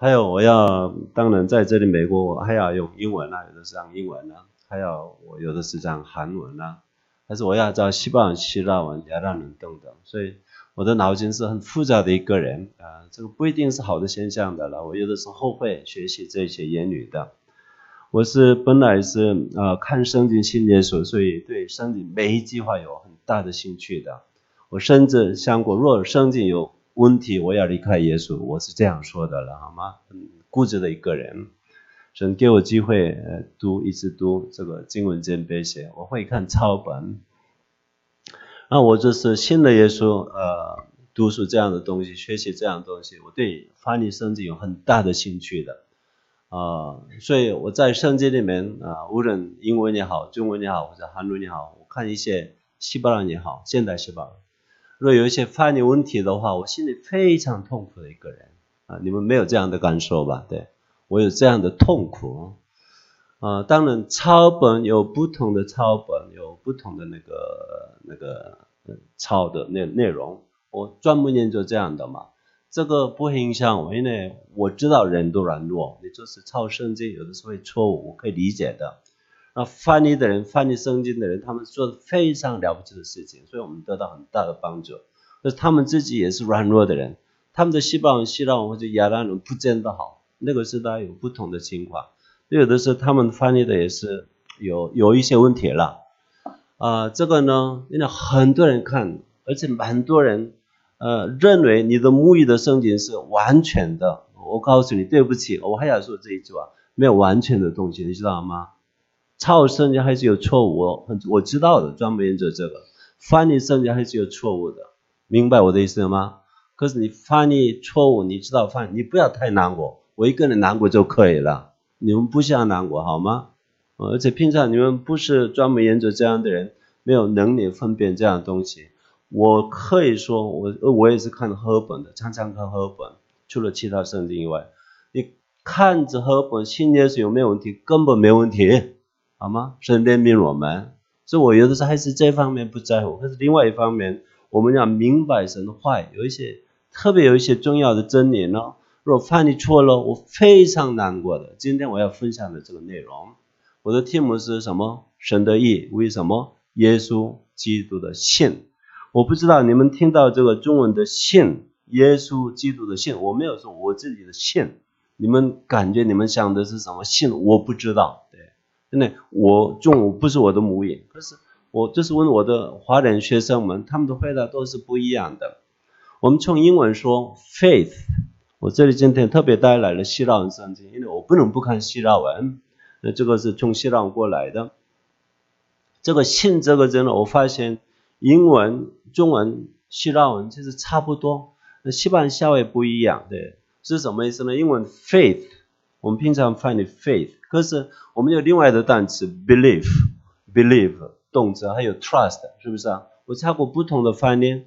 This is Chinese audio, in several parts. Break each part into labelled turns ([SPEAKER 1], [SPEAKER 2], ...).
[SPEAKER 1] 还有我要，当然在这里美国我还要用英文啊，有的是讲英文啊，还有我有的是讲韩文啊，但是我要找西班牙希腊文、亚兰文等等，所以我的脑筋是很复杂的一个人啊，这个不一定是好的现象的了。我有的时候后悔学习这些言语的。我是本来是呃看圣经信耶稣，所以对圣经每一句话有很大的兴趣的。我甚至想过，若圣经有问题，我要离开耶稣。我是这样说的了，好吗？很固执的一个人。神给我机会，呃，读一直读这个经文简别写，我会看抄本。那我就是信了耶稣，呃，读书这样的东西，学习这样的东西，我对翻译圣经有很大的兴趣的。啊，所以我在圣经里面啊，无论英文也好，中文也好，或者韩文也好，我看一些希伯来也好，现代希伯来，若有一些翻译问题的话，我心里非常痛苦的一个人啊，你们没有这样的感受吧？对我有这样的痛苦啊。当然，抄本有不同的抄本，有不同的那个那个抄的内内容，我专门研究这样的嘛。这个不会影响我，因为我知道人都软弱，你就是抄圣经，有的时候会错误，我可以理解的。那翻译的人，翻译圣经的人，他们做的非常了不起的事情，所以我们得到很大的帮助。那他们自己也是软弱的人，他们的细胞、希腊或者亚兰人不见得好，那个时代有不同的情况。有的时候他们翻译的也是有有一些问题了。啊，这个呢，因为很多人看，而且蛮多人。呃，认为你的母语的圣经是完全的，我告诉你，对不起，我还要说这一句话，没有完全的东西，你知道吗？抄圣经还是有错误，我我知道的，专门研究这个，翻译圣经还是有错误的，明白我的意思吗？可是你翻译错误，你知道翻，你不要太难过，我一个人难过就可以了，你们不需要难过好吗？而且平常你们不是专门研究这样的人，没有能力分辨这样的东西。我可以说，我我也是看赫本的，常常看赫本，除了其他圣经以外，你看着赫本信耶稣有没有问题？根本没问题，好吗？神怜悯我们，所以我有的时候还是这方面不在乎。可是另外一方面，我们要明白神的话，有一些特别有一些重要的真理呢。如果翻译错了，我非常难过的。今天我要分享的这个内容，我的题目是什么？神的意为什么？耶稣基督的信。我不知道你们听到这个中文的信，耶稣基督的信，我没有说我自己的信，你们感觉你们想的是什么信？我不知道，对，真的，我中文不是我的母语，可是我就是问我的华人学生们，他们的回答都是不一样的。我们从英文说 faith，我这里今天特别带来了希腊文圣经，因为我不能不看希腊文，那这个是从希腊过来的。这个信这个字呢，我发现。英文、中文、希腊文其实差不多，那西班牙稍微不一样，对，是什么意思呢？英文 faith，我们平常翻译 faith，可是我们有另外的单词 believe，believe 动词，还有 trust，是不是啊？我查过不同的翻译，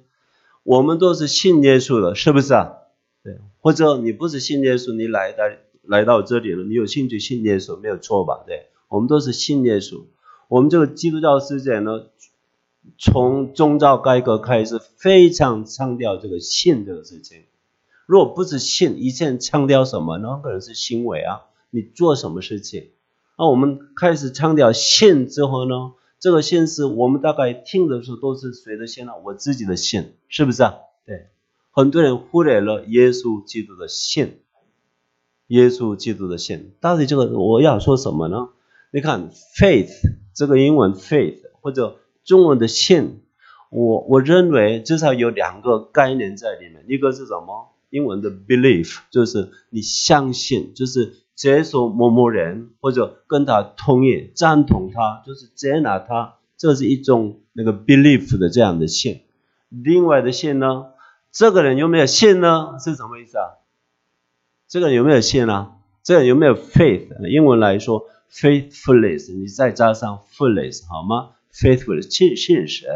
[SPEAKER 1] 我们都是信耶稣的，是不是啊？对，或者你不是信耶稣，你来到来到这里了，你有兴趣信耶稣，没有错吧？对，我们都是信耶稣，我们这个基督教世界呢？从宗教改革开始，非常强调这个信这个事情。如果不是信，一切强调什么呢？可能是行为啊，你做什么事情。那我们开始强调信之后呢，这个信是我们大概听的时候都是谁的信呢？我自己的信，是不是啊？对，很多人忽略了耶稣基督的信。耶稣基督的信，到底这个我要说什么呢？你看，faith 这个英文 faith 或者。中文的信，我我认为至少有两个概念在里面，一个是什么？英文的 belief 就是你相信，就是接受某某人或者跟他同意、赞同他，就是接纳他，这是一种那个 belief 的这样的信。另外的信呢，这个人有没有信呢？是什么意思啊？这个人有没有信呢？这个有没有 faith？英文来说，faithfulness，你再加上 fullness，好吗？faithful 信信实，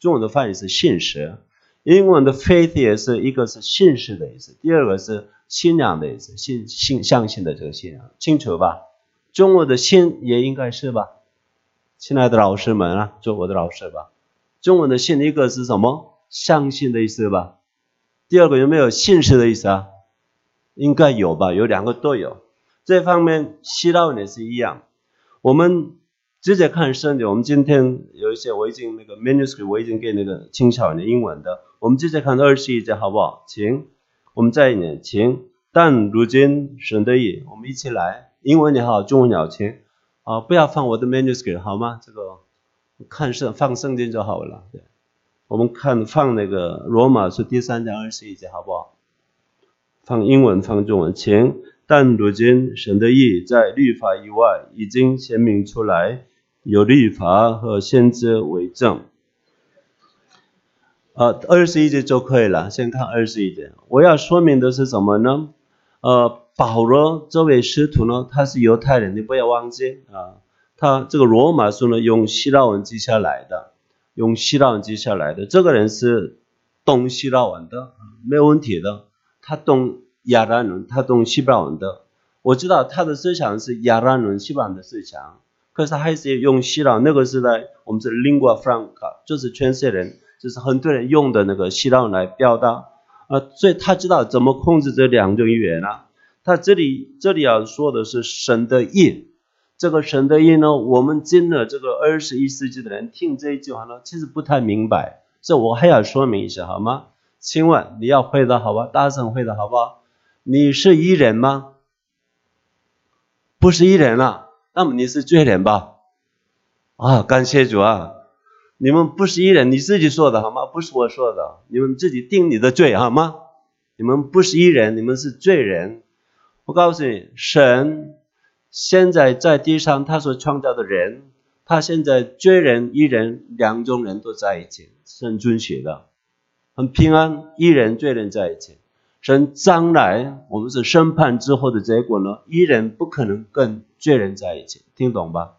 [SPEAKER 1] 中文的翻译是信实，英文的 faith 也是一个是信实的意思，第二个是信仰的意思，信信相信的这个信仰，清楚吧？中文的信也应该是吧？亲爱的老师们啊，做我的老师吧。中文的信一个是什么？相信的意思吧？第二个有没有信实的意思啊？应该有吧？有两个都有。这方面希腊文也是一样。我们直接看圣经，我们今天有一些我已经那个 manuscript 我已经给那个青少年英文的，我们直接看二十一节好不好？请我们再一念，请。但如今神的意，我们一起来，英文也好，中文也好，请啊，不要放我的 manuscript 好吗？这个看圣放圣经就好了。对，我们看放那个罗马书第三章二十一节好不好？放英文，放中文，请。但如今神的意在律法以外已经显明出来，有律法和先知为证。呃，二十一节就可以了。先看二十一节，我要说明的是什么呢？呃，保罗这位师徒呢，他是犹太人，你不要忘记啊。他这个罗马书呢，用希腊文记下来的，用希腊文记下来的。这个人是懂希腊文的，没有问题的。他懂亚兰文，他懂希腊文的。我知道他的思想是亚兰文、希腊的思想，可是他还是用希腊。那个时代，我们是 lingua franca，就是全世界人，就是很多人用的那个希腊来表达。啊，所以他知道怎么控制这两种语言啊。他这里这里要说的是神的意，这个神的意呢，我们进了这个二十一世纪的人听这一句话呢，其实不太明白，这我还要说明一下好吗？请问你要回答好吧？大声回答好不好？你是异人吗？不是异人啊，那么你是罪人吧？啊，感谢主啊！你们不是一人，你自己说的好吗？不是我说的，你们自己定你的罪好吗？你们不是一人，你们是罪人。我告诉你，神现在在地上，他所创造的人，他现在罪人、一人两种人都在一起，神准许的，很平安。一人、罪人在一起，神将来我们是审判之后的结果呢？一人不可能跟罪人在一起，听懂吧？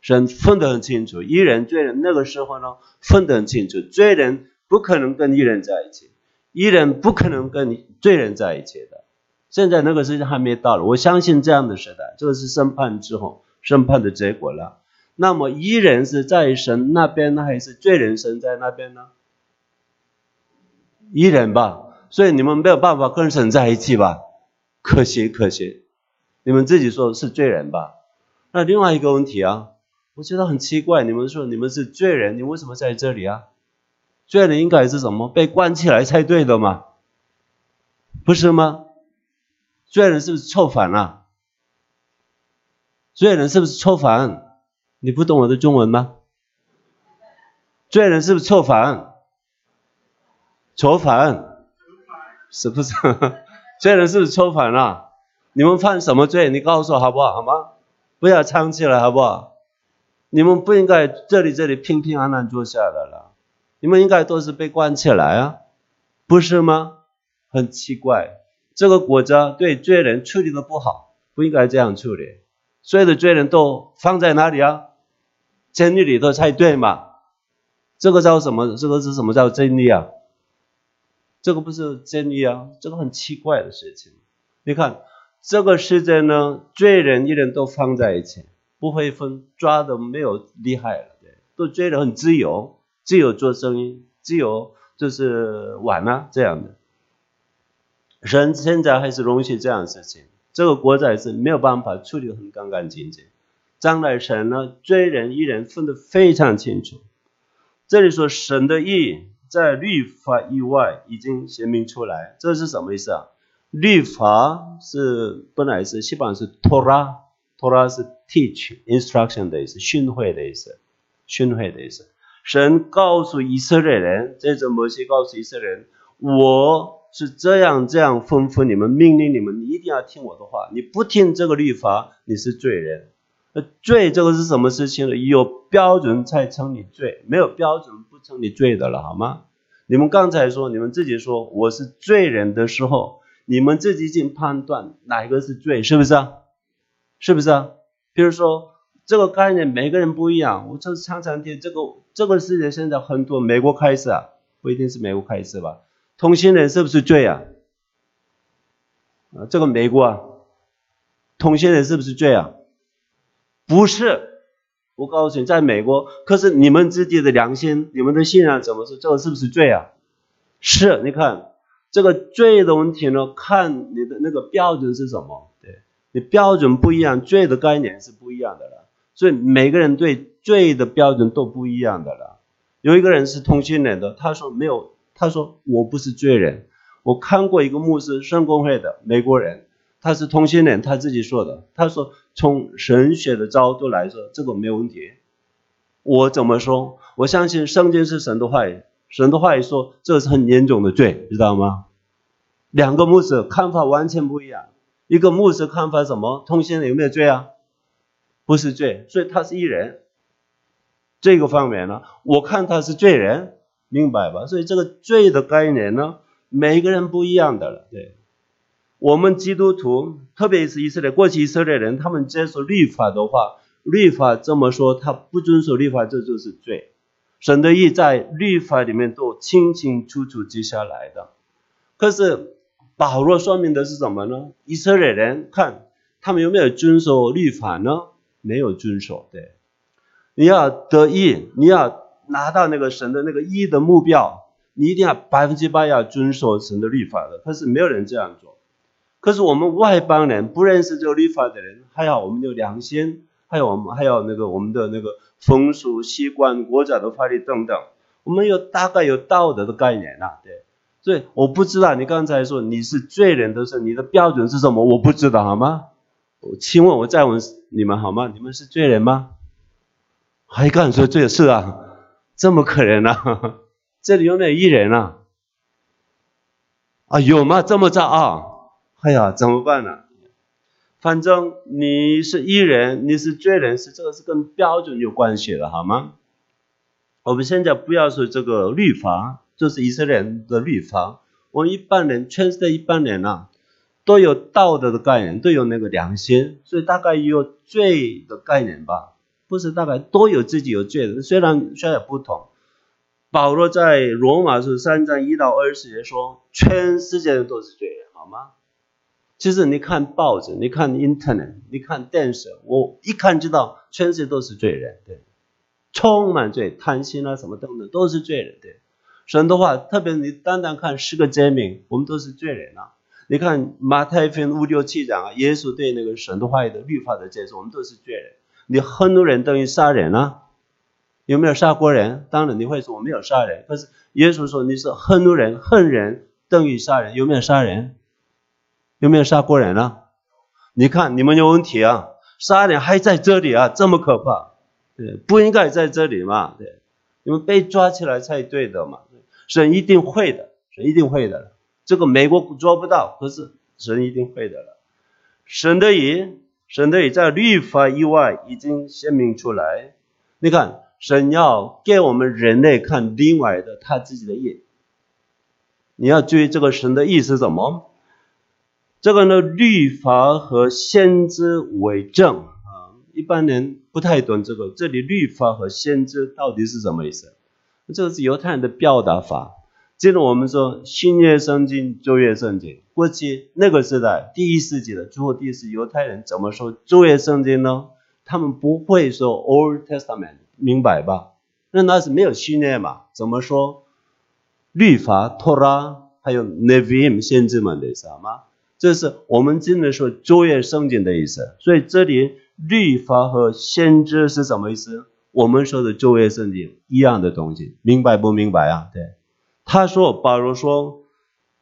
[SPEAKER 1] 神分得很清楚，一人罪人那个时候呢，分得很清楚，罪人不可能跟一人在一起，一人不可能跟罪人在一起的。现在那个时间还没到了，我相信这样的时代，这个是审判之后审判的结果了。那么一人是在神那边呢，还是罪人神在那边呢？一人吧，所以你们没有办法跟神在一起吧？可惜可惜，你们自己说是罪人吧？那另外一个问题啊。我觉得很奇怪，你们说你们是罪人，你为什么在这里啊？罪人应该是什么？被关起来才对的嘛，不是吗？罪人是不是错犯了？罪人是不是错犯？你不懂我的中文吗？罪人是不是错犯？错犯？是不是？罪人是不是错犯了？你们犯什么罪？你告诉我好不好？好吗？不要藏起来，好不好？你们不应该这里这里平平安安坐下来了，你们应该都是被关起来啊，不是吗？很奇怪，这个国家对罪人处理的不好，不应该这样处理。所有的罪人都放在哪里啊？监狱里头才对嘛？这个叫什么？这个是什么叫真理啊？这个不是真理啊，这个很奇怪的事情。你看这个世界呢，罪人一人都放在一起。不会分抓的没有厉害了，对，都觉得很自由，自由做生意，自由就是玩啊这样的。人现在还是容许这样事情，这个国家是没有办法处理很干干净净。将来神呢，追人一人分得非常清楚。这里说神的意在律法以外已经显明出来，这是什么意思啊？律法是本来是西方是托拉。托拉是 teach instruction 的意思，训诲的意思，训诲的意思。神告诉以色列人，这种摩西告诉以色列人，我是这样这样吩咐你们，命令你们，你一定要听我的话。你不听这个律法，你是罪人。那罪这个是什么事情呢？有标准才称你罪，没有标准不称你罪的了，好吗？你们刚才说，你们自己说我是罪人的时候，你们自己去判断哪一个是罪，是不是啊？是不是啊？比如说这个概念，每个人不一样。我就是常常听这个，这个世界现在很多美国开始啊，不一定是美国开始吧？同性恋是不是罪啊？啊，这个美国啊，同性恋是不是罪啊？不是。我告诉你，在美国，可是你们自己的良心、你们的信仰怎么说？这个是不是罪啊？是，你看这个罪的问题呢，看你的那个标准是什么。对你标准不一样，罪的概念是不一样的了。所以每个人对罪的标准都不一样的了。有一个人是同性恋的，他说没有，他说我不是罪人。我看过一个牧师，圣公会的美国人，他是同性恋，他自己说的。他说从神学的角度来说，这个没有问题。我怎么说？我相信圣经是神的话语，神的话语说这是很严重的罪，知道吗？两个牧师看法完全不一样。一个牧师看法什么？同性恋有没有罪啊？不是罪，所以他是艺人。这个方面呢，我看他是罪人，明白吧？所以这个罪的概念呢，每个人不一样的了。对，我们基督徒，特别是以色列过去以色列人，他们接受律法的话，律法这么说，他不遵守律法，这就是罪。神的意在律法里面都清清楚楚记下来的。可是保罗说明的是什么呢？以色列人看他们有没有遵守律法呢？没有遵守，对。你要得意，你要拿到那个神的那个义的目标，你一定要百分之百要遵守神的律法的。可是没有人这样做。可是我们外邦人不认识这个律法的人，还有我们有良心，还有我们还有那个我们的那个风俗习惯、国家的法律等等，我们有大概有道德的概念呐，对。所以我不知道你刚才说你是罪人的时候，你的标准是什么？我不知道，好吗？我请问我再问你们好吗？你们是罪人吗？还敢说这事啊？这么可怜啊？这里有没有艺人啊？啊，有吗？这么早啊？哎呀，怎么办呢？反正你是艺人，你是罪人，是这个是跟标准有关系的，好吗？我们现在不要说这个律法，就是以色列人的律法。我们一般人，全世界一般人啊，都有道德的概念，都有那个良心，所以大概有罪的概念吧。不是大概都有自己有罪的，虽然虽然不同。保罗在罗马书三章一到二十节说，全世界人都是罪人，好吗？其实你看报纸，你看 Internet，你看电视，我一看知道，全世界都是罪人，对，充满罪，贪心啊什么等等都是罪人，对。神的话，特别你单单看十个诫命，我们都是罪人啊。你看马太福音五六七章啊，耶稣对那个神的话语的律法的解释，我们都是罪人。你恨怒人等于杀人啊？有没有杀过人？当然你会说我没有杀人，可是耶稣说你是恨怒人，恨人等于杀人，有没有杀人？有没有杀过人啊？你看你们有问题啊！杀人还在这里啊，这么可怕，对，不应该在这里嘛，对，你们被抓起来才对的嘛，神一定会的，神一定会的，这个美国做不到，可是神一定会的了，神的意。神的意在律法以外已经显明出来。你看，神要给我们人类看另外的他自己的意。你要注意这个神的意是什么？这个呢，律法和先知为证啊。一般人不太懂这个，这里律法和先知到底是什么意思？这个是犹太人的表达法。接着我们说新约圣经、旧约圣经。过去那个时代，第一世纪的最后第一世犹太人怎么说旧约圣经呢？他们不会说 Old Testament，明白吧？那那是没有新约嘛？怎么说律法、托拉还有 Nevim 先知们的意思吗？这是我们真的说旧约圣经的意思。所以这里律法和先知是什么意思？我们说的旧约圣经一样的东西，明白不明白啊？对。他说：“保罗说，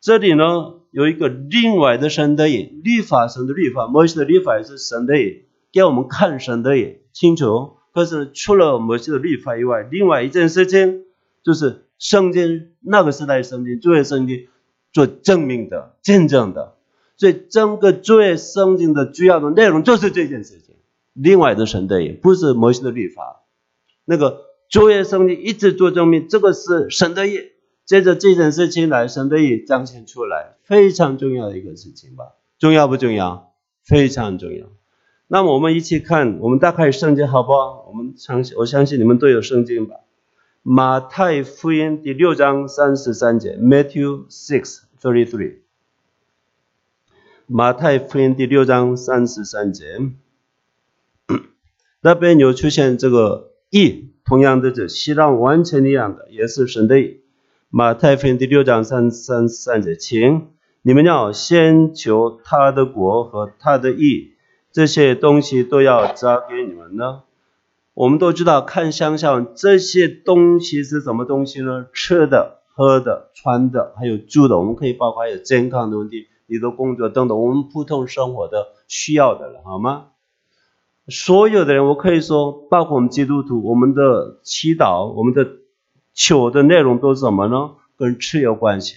[SPEAKER 1] 这里呢有一个另外的神的眼，律法神的律法，摩西的律法也是神的眼，给我们看神的眼，清楚。可是除了摩西的律法以外，另外一件事情就是圣经那个时代圣经，作为圣经做证明的、见证的。所以整个作为圣经的主要的内容就是这件事情。另外的神的眼不是摩西的律法，那个作为圣经一直做证明，这个是神的意。”接着这件事情来，神的意彰显出来，非常重要的一个事情吧？重要不重要？非常重要。那我们一起看，我们打开圣经好不好？我们相信，我相信你们都有圣经吧？马太福音第六章三十三节，Matthew six thirty three。马太福音第六章三十三节，那边有出现这个意，同样的这希腊完全一样的，也是神的意。马太福音第六章三三三节，请你们要先求他的国和他的义，这些东西都要加给你们呢。我们都知道，看乡下这些东西是什么东西呢？吃的、喝的、穿的，还有住的，我们可以包括还有健康的问题、你的工作等等，我们普通生活的需要的了，好吗？所有的人，我可以说，包括我们基督徒，我们的祈祷、我们的求的内容都是什么呢？跟吃有关系，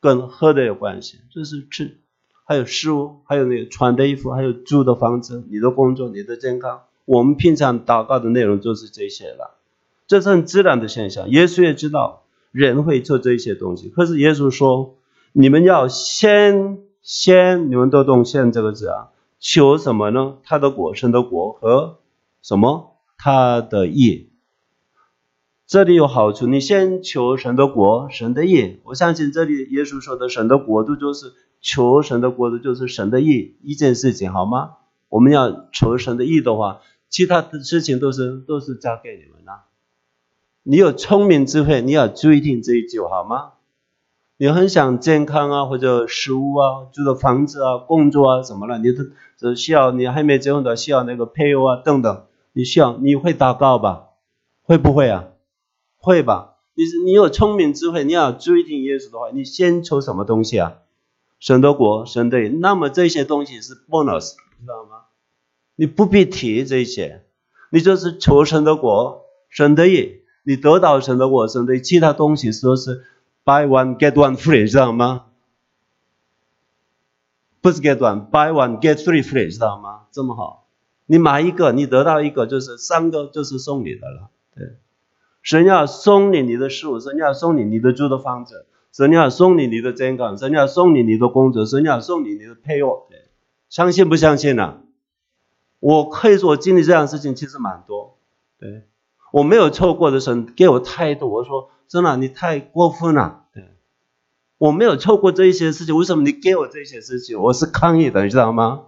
[SPEAKER 1] 跟喝的有关系，就是吃，还有食物，还有那个穿的衣服，还有住的房子、你的工作、你的健康。我们平常祷告的内容就是这些了，这是很自然的现象。耶稣也知道人会做这些东西，可是耶稣说：“你们要先先，你们都懂‘先’这个字啊，求什么呢？他的果，神的果和什么？他的意。这里有好处，你先求神的国，神的意。我相信这里耶稣说的神的国度，就是求神的国度，就是神的意一件事情，好吗？我们要求神的意的话。”其他的事情都是都是交给你们了。你有聪明智慧，你要注意听这一句好吗？你很想健康啊，或者食物啊，住的房子啊，工作啊什么了，你都只需要你还没结婚的需要那个配偶啊等等，你需要你会祷告吧？会不会啊？会吧？你你有聪明智慧，你要注意听耶稣的话，你先求什么东西啊？神的国，神的，那么这些东西是 bonus，知道吗？你不必提这些，你就是求神的国、神的义，你得到神的国、神的其他东西是不是 buy one get one free，知道吗？不是 get one，buy one get three free，知道吗？这么好，你买一个，你得到一个，就是三个就是送你的了。对，神要送你你的食物，神要送你你的住的房子，神要送你你的健康，神要送你你的工作，神要送你你的配偶。对，相信不相信呢？我可以说，经历这样的事情其实蛮多，对我没有错过的神给我太多。我说真的，你太过分了，对我没有错过这一些事情，为什么你给我这些事情？我是抗议的，你知道吗？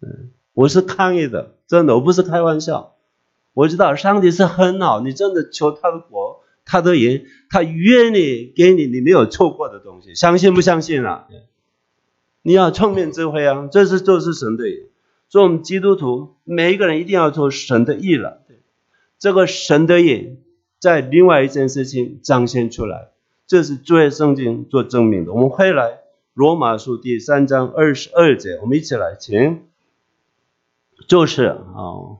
[SPEAKER 1] 嗯，我是抗议的，真的，我不是开玩笑。我知道上帝是很好，你真的求他的国，他的人，他愿意给你你没有错过的东西，相信不相信啊？你要聪明智慧啊，这是就是神的。所以，我们基督徒每一个人一定要做神的义了。对，这个神的义在另外一件事情彰显出来，这是作为圣经做证明的。我们回来罗马书第三章二十二节，我们一起来，请，就是啊，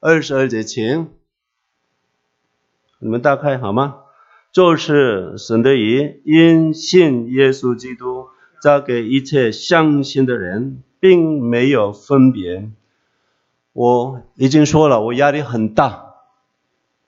[SPEAKER 1] 二十二节，请你们打开好吗？就是神的义，因信耶稣基督，交给一切相信的人。并没有分别，我已经说了，我压力很大，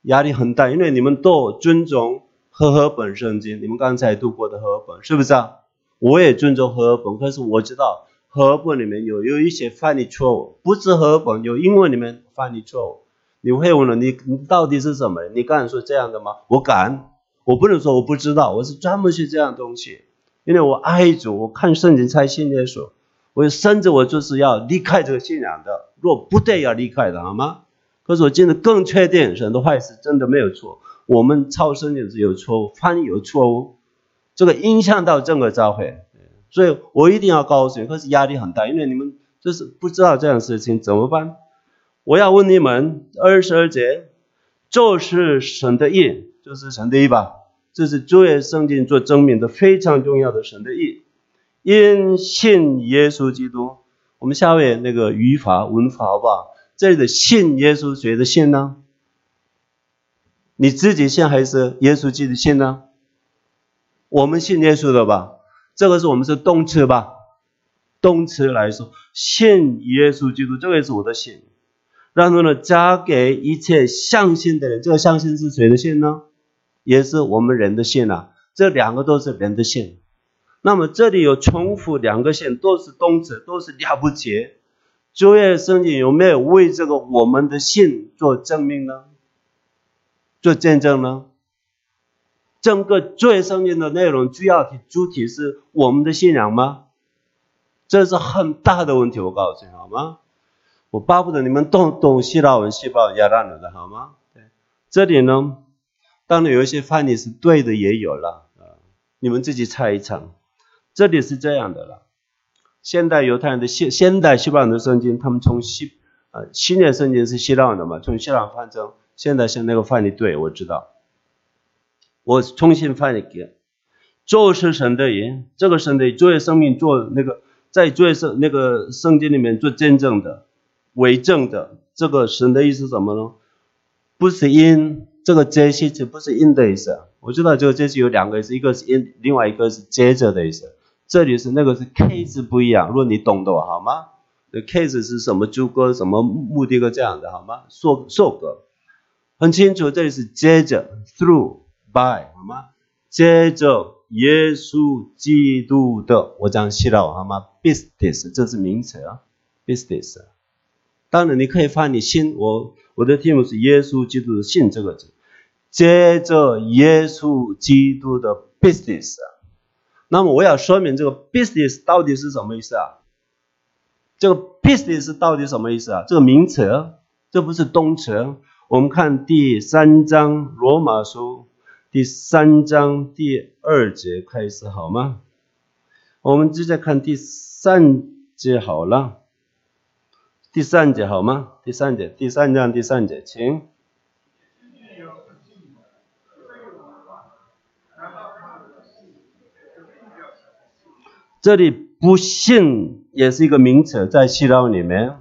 [SPEAKER 1] 压力很大，因为你们都尊重和合本圣经，你们刚才读过的和合本是不是啊？我也尊重和合本，可是我知道和合本里面有有一些犯的错误，不是和合本有英文里面犯的错误，你会问了，你你到底是什么？你敢说这样的吗？我敢，我不能说我不知道，我是专门学这样东西，因为我爱主，我看圣经才信耶稣。我甚至我就是要离开这个信仰的，若不得要离开的，好吗？可是我真的更确定，神的坏事真的没有错，我们超生就是有错误，翻译有错误，这个影响到整个教会，所以我一定要告诉你，可是压力很大，因为你们就是不知道这样事情怎么办。我要问你们，二十二节就是神的意，就是神的意吧？这是作为圣经做证明的非常重要的神的意。因信耶稣基督，我们下面那个语法文法好不好？这里的信耶稣谁的信呢？你自己信还是耶稣基督信呢？我们信耶稣的吧，这个是我们是动词吧？动词来说，信耶稣基督，这个也是我的信。然后呢，加给一切相信的人，这个相信是谁的信呢？也是我们人的信啊，这两个都是人的信。那么这里有重复两个线，都是动词，都是了不起。旧约圣经有没有为这个我们的信做证明呢？做见证呢？整个旧约圣经的内容主要主体是我们的信仰吗？这是很大的问题，我告诉你好吗？我巴不得你们懂懂希腊文、细胞压烂了的好吗？对，这里呢，当然有一些翻译是对的，也有了啊，你们自己猜一猜。这里是这样的了，现代犹太人的现现代希腊人的圣经，他们从希啊新约圣经是希腊的嘛，从希腊翻成现在像那个翻译对，我知道，我重新翻译给，就是神的人，这个神的作为生命做那个在作为圣那个圣经里面做见证的为证的，这个神的意思什么呢？不是因这个接续词不是因的意思，我知道这个接续有两个意思，一个是因，另外一个是接着的意思。这里是那个是 case 不一样，如果你懂的话，好吗？这 case 是什么？诸葛什么目的个这样的，好吗？受受格很清楚，这里是接着 through by 好吗？接着耶稣基督的，我讲希腊好吗？business 这是名词啊，business。当然你可以翻你信我，我的题目是耶稣基督的信这个字，接着耶稣基督的 business。那么我要说明这个 business 到底是什么意思啊？这个 business 到底什么意思啊？这个名词，这不是动词。我们看第三章罗马书第三章第二节开始好吗？我们直接看第三节好了。第三节好吗？第三节，第三章第三节，请。这里不信也是一个名词，在希腊里面。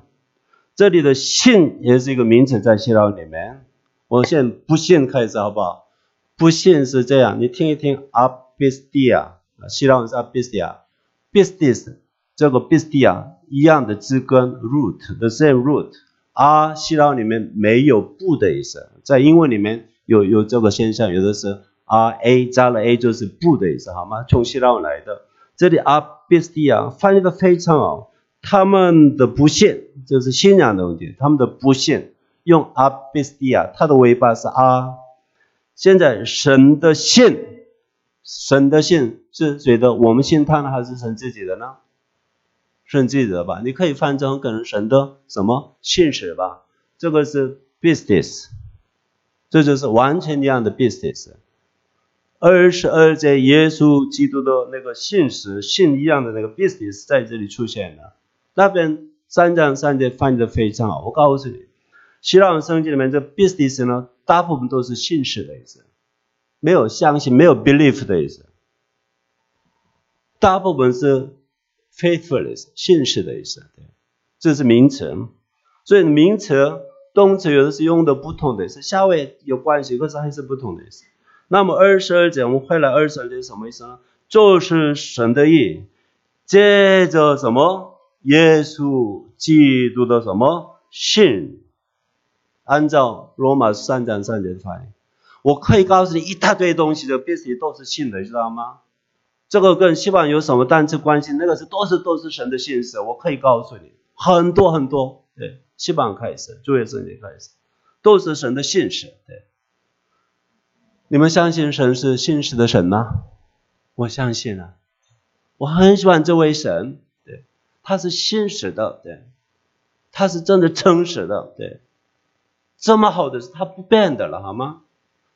[SPEAKER 1] 这里的信也是一个名词，在希腊里面。我先不信开始好不好？不信是这样，你听一听，abistia，希腊是 abistia，business 这个 bistia 一样的字根 root，the same root。啊，希腊里面没有不的意思，在英文里面有有这个现象，有的是 r a 加了 a 就是不的意思，好吗？从希腊来的。这里阿比斯蒂亚翻译的非常好，他们的不信就是信仰的问题，他们的不信用阿比斯蒂亚，它的尾巴是阿。现在神的信，神的信是谁的？我们信他呢，还是神自己的呢？神自己的吧？你可以翻成跟神的什么信使吧？这个是 business，这就是完全一样的 business。二十二节，耶稣基督的那个信实、信一样的那个 business 在这里出现了。那边三章三节翻译的非常好。我告诉你，希腊文圣经里面这 business 呢，大部分都是信实的意思，没有相信、没有 belief 的意思。大部分是 faithfulness 信实的意思。对，这是名词。所以名词、动词有的是用的不同的，是下位有关系，可是还是不同的意思。那么二十二节，我们回来二十二节什么意思呢？就是神的意，接着什么？耶稣基督的什么信？按照罗马三章三节的翻译，我可以告诉你一大堆东西的，必须都是信的，知道吗？这个跟希望有什么单词关系？那个是都是都是神的信使，我可以告诉你很多很多。对，希望开始，主耶圣经开始，都是神的信使。对。你们相信神是信实的神吗？我相信啊，我很喜欢这位神，对，他是信实的，对，他是真的诚实的，对，这么好的是他不变的了，好吗？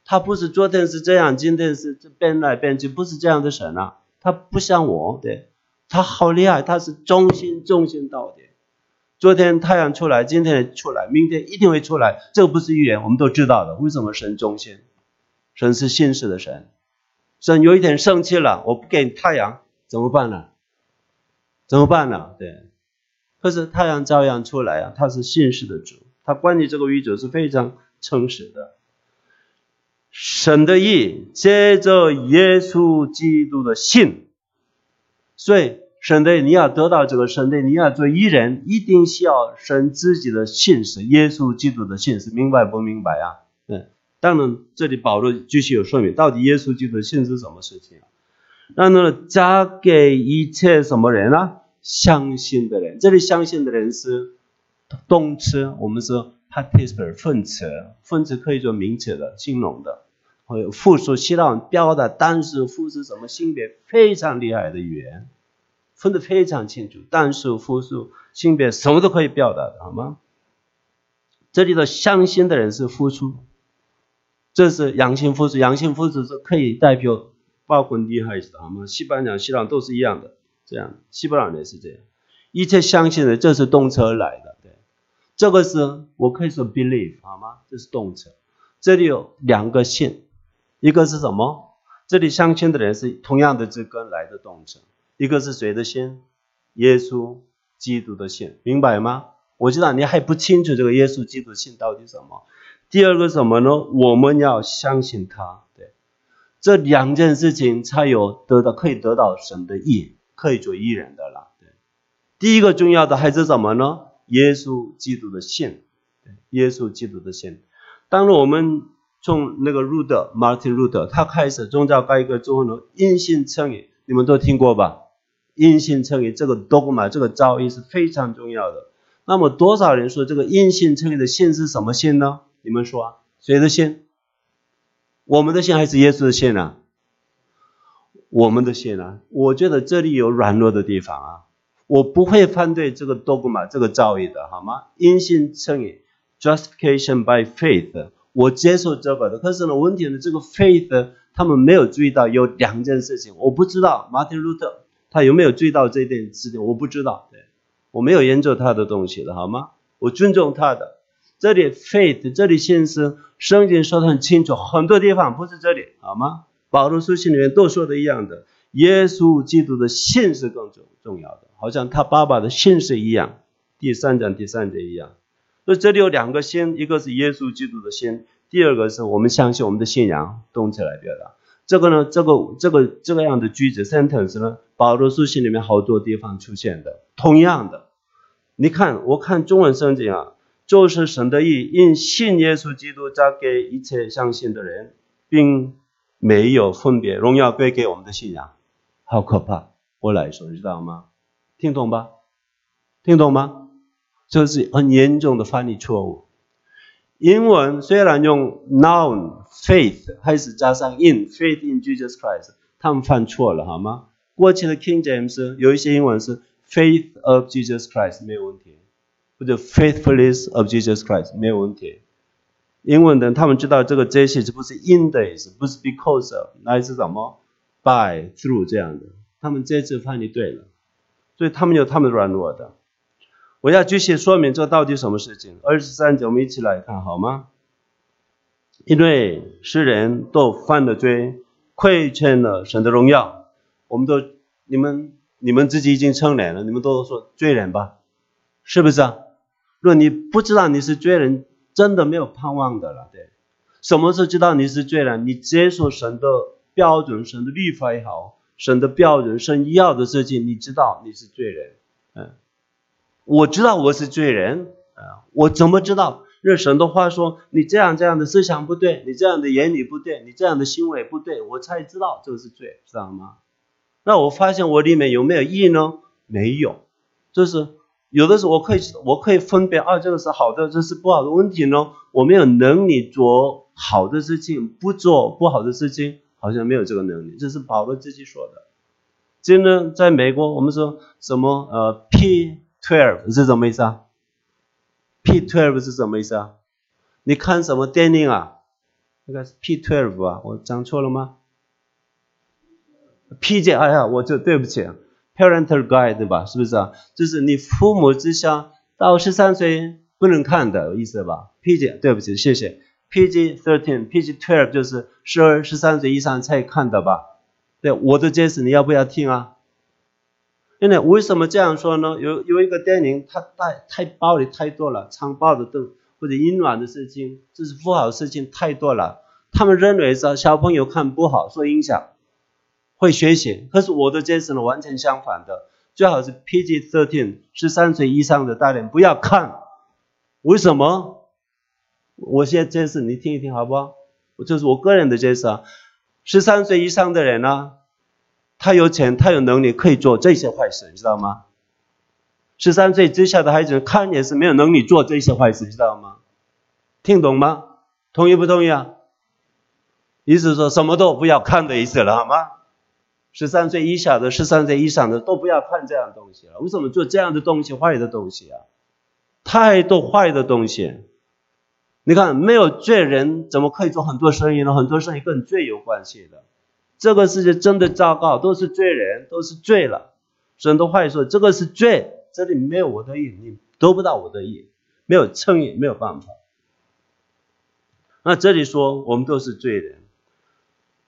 [SPEAKER 1] 他不是昨天是这样，今天是变来变去，不是这样的神啊，他不像我，对，他好厉害，他是忠心忠心到底。昨天太阳出来，今天出来，明天一定会出来，这个不是预言，我们都知道的。为什么神忠心？神是信实的神，神有一天生气了，我不给你太阳，怎么办呢？怎么办呢？对，可是太阳照样出来啊，他是信实的主，他管理这个宇宙是非常诚实的。神的意接着耶稣基督的信，所以神的你要得到这个神的，你要做艺人，一定需要神自己的信实，耶稣基督的信实，明白不明白啊？当然，这里保罗继续有说明，到底耶稣基督的信是什么事情啊？那呢，加给一切什么人呢？相信的人。这里相信的人是动词，我们说 participle 分词，分词可以做名词的、形容的，还有复数、希腊表达单数、复数什么性别非常厉害的语言，分得非常清楚，单数、复数、性别什么都可以表达的，好吗？这里的相信的人是复数。这是阳性复制，阳性复制是可以代表包括厉害的，好吗？西班牙、希腊都是一样的，这样，希伯来也是这样。一切相信的，这是动词而来的，对，这个是我可以说 believe，好吗？这是动词。这里有两个信，一个是什么？这里相信的人是同样的这根来的动词，一个是谁的信？耶稣基督的信，明白吗？我知道你还不清楚这个耶稣基督信到底什么。第二个什么呢？我们要相信他，对，这两件事情才有得到可以得到神的意，可以做义人的了。对，第一个重要的还是什么呢？耶稣基督的信，对，耶稣基督的信。当我们从那个路德，Martin Luther，他开始宗教改革之后呢，因信称义，你们都听过吧？因信称义这个 dogma，这个教义是非常重要的。那么多少人说这个因信称义的信是什么信呢？你们说，谁的信？我们的信还是耶稣的信啊？我们的信啊？我觉得这里有软弱的地方啊。我不会反对这个多古玛这个教义的，好吗？因信称义，justification by faith，我接受这个的。可是呢，问题呢，这个 faith 他们没有注意到有两件事情，我不知道马丁路特他有没有注意到这一点事情，我不知道。对。我没有研究他的东西了，好吗？我尊重他的。这里 faith，这里信是圣经说的很清楚，很多地方不是这里，好吗？保罗书信里面都说的一样的，耶稣基督的信是更重重要的，好像他爸爸的信是一样。第三章第三节一样。所以这里有两个信，一个是耶稣基督的信，第二个是我们相信我们的信仰，动起来表达。这个呢，这个这个这个样的句子 sentence 呢，保罗书信里面好多地方出现的，同样的。你看，我看中文圣经啊，就是神的意，因信耶稣基督交给一切相信的人，并没有分别，荣耀归给我们的信仰，好可怕！我来说，你知道吗？听懂吧？听懂吗？这是很严重的翻译错误。英文虽然用 noun faith 还是加上 in faith in Jesus Christ，他们犯错了，好吗？过去的 King James 有一些英文是。Faith of Jesus Christ 没有问题，或者 Faithfulness of Jesus Christ 没有问题。英文的他们知道这个这些是不是 in the 意思，不是 because of，那是什么？By through 这样的，他们这次翻译对了，所以他们有他们的软弱的。我要继续说明这到底什么事情。二十三节我们一起来看好吗？因为世人都犯了罪，亏欠了神的荣耀，我们都你们。你们自己已经成年了，你们都说罪人吧，是不是啊？若你不知道你是罪人，真的没有盼望的了。对，什么时候知道你是罪人？你接受神的标准、神的律法也好，神的标准、神要的事情，你知道你是罪人。嗯，我知道我是罪人啊，我怎么知道？用神的话说，你这样这样的思想不对，你这样的言语不对，你这样的行为不对，我才知道这个是罪，知道吗？那我发现我里面有没有义呢？没有，就是有的时候我可以我可以分辨啊，这个是好的，这是不好的。问题呢，我没有能力做好的事情，不做不好的事情，好像没有这个能力。这是保罗自己说的。真的，在美国，我们说什么呃，P twelve 是什么意思啊？P twelve 是什么意思啊？你看什么电影啊？应该是 P twelve 啊？我讲错了吗？P 姐哎呀，我就对不起，Parental Guide 对吧？是不是啊？就是你父母之下到十三岁不能看的意思吧？PG，对不起，谢谢。PG thirteen，PG twelve 就是十二、十三岁以上才看的吧？对，我的解释你要不要听啊？因为为什么这样说呢？有有一个电影，它太太暴力太多了，残暴的动或者阴软的事情，就是不好的事情太多了。他们认为说小朋友看不好，受影响。会学习，可是我的解释呢完全相反的，最好是 PG thirteen 十三岁以上的大人不要看，为什么？我先解释，你听一听好不好？这是我个人的解释啊。十三岁以上的人呢，他有钱，他有能力可以做这些坏事，你知道吗？十三岁之下的孩子看也是没有能力做这些坏事，知道吗？听懂吗？同意不同意啊？意思说什么都不要看的意思了，好吗？十三岁以下的、十三岁以上的都不要看这样的东西了。为什么做这样的东西、坏的东西啊？太多坏的东西。你看，没有罪人怎么可以做很多生意呢？很多生意跟罪有关系的。这个世界真的糟糕，都是罪人，都是罪了。神的话语说，这个是罪，这里没有我的意，你得不到我的意，没有称义，没有办法。那这里说，我们都是罪人，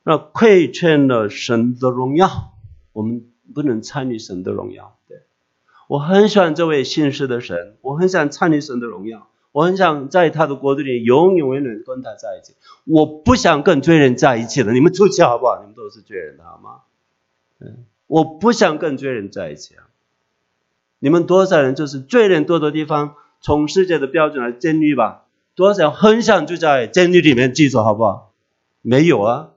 [SPEAKER 1] 那亏欠了神的荣耀，我们不能参与神的荣耀。对我很喜欢这位信实的神，我很想参与神的荣耀。我很想在他的国度里永永远远跟他在一起。我不想跟罪人在一起了，你们出去好不好？你们都是罪人，好吗？嗯，我不想跟罪人在一起啊。你们多少人就是罪人多的地方，从世界的标准来监狱吧？多少人很想就在监狱里面记住好不好？没有啊。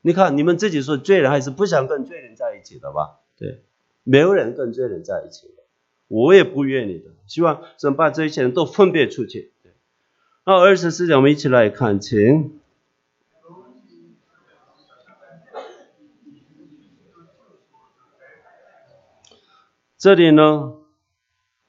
[SPEAKER 1] 你看你们自己说罪人还是不想跟罪人在一起的吧？对，没有人跟罪人在一起。我也不愿意的，希望神把这些人都分别出去。那二十四节，我们一起来看，请。这里呢，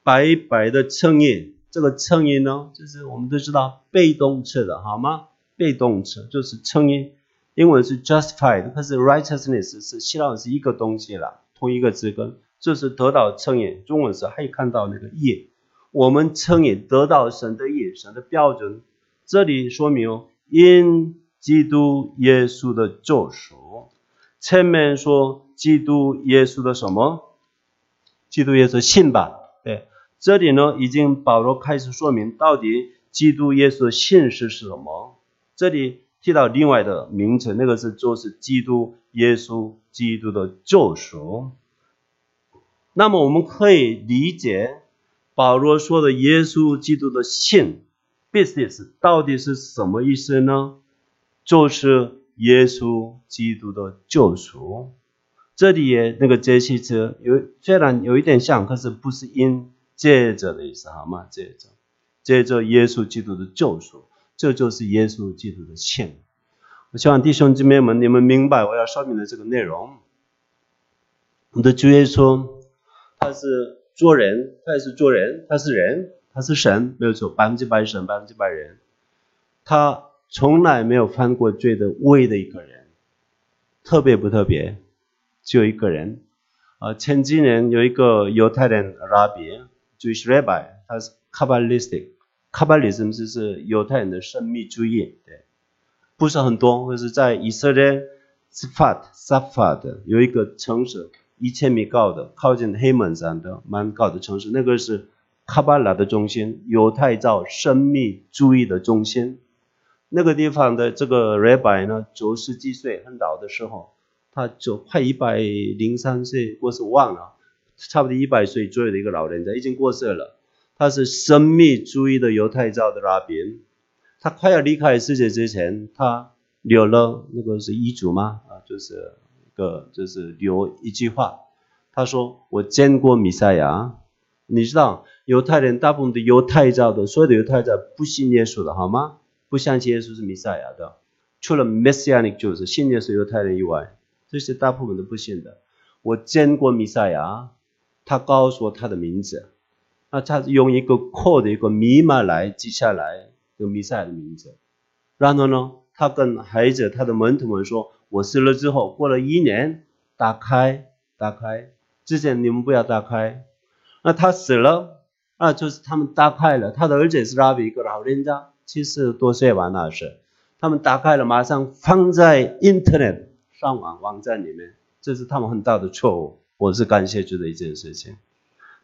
[SPEAKER 1] 白白的称义，这个称义呢，就是我们都知道被动词的好吗？被动词就是称义，英文是 justified，可是 righteousness 是希腊是一个东西了，同一个字根。这是得到称义，中文时还看到那个义，我们称义得到神的义，神的标准。这里说明因基督耶稣的救赎，前面说基督耶稣的什么？基督耶稣信吧？对，这里呢已经保罗开始说明到底基督耶稣的信是什么。这里提到另外的名称，那个是就是基督耶稣基督的救赎。那么我们可以理解保罗说的耶稣基督的信，business 到底是什么意思呢？就是耶稣基督的救赎。这里也那个接续词有虽然有一点像，可是不是因借着的意思，好吗？借着借着耶稣基督的救赎，这就是耶稣基督的信。我希望弟兄姊妹们，你们明白我要说明的这个内容。我们的主耶稣。他是做人，他也是做人，他是人，他是神，没有错，百分之百神，百分之百人。他从来没有犯过罪的唯一的一个人，特别不特别？只有一个人。啊，前几年有一个犹太人 Rabbi，Jewish Rabbi，他是 Kabbalistic，Kabbalism 就是犹太人的神秘主义，对，不是很多，或是在以色列 Safad 有一个城市。一千米高的，靠近黑门山的蛮高的城市，那个是卡巴拉的中心，犹太教神秘主义的中心。那个地方的这个 Rabbi 呢，九十几岁很老的时候，他就快一百零三岁过世，忘了，差不多一百岁左右的一个老人家，已经过世了。他是神秘主义的犹太教的拉宾，他快要离开世界之前，他留了那个是遗嘱吗？啊，就是。个就是留一句话，他说：“我见过弥赛亚。”你知道犹太人大部分的犹太教的所有的犹太教不信耶稣的好吗？不相信耶稣是弥赛亚的，除了 Messianic 就是信耶稣犹太人以外，这些大部分都不信的。我见过弥赛亚，他告诉我他的名字，那他用一个 code 一个密码来记下来这个弥赛亚的名字，然后呢，他跟孩子他的门徒们说。我死了之后，过了一年，打开，打开。之前你们不要打开。那他死了，啊，就是他们打开了。他的儿子是拉比一个老人家，七十多岁吧那是。他们打开了，马上放在 Internet 上网网站里面，这是他们很大的错误。我是感谢主的一件事情。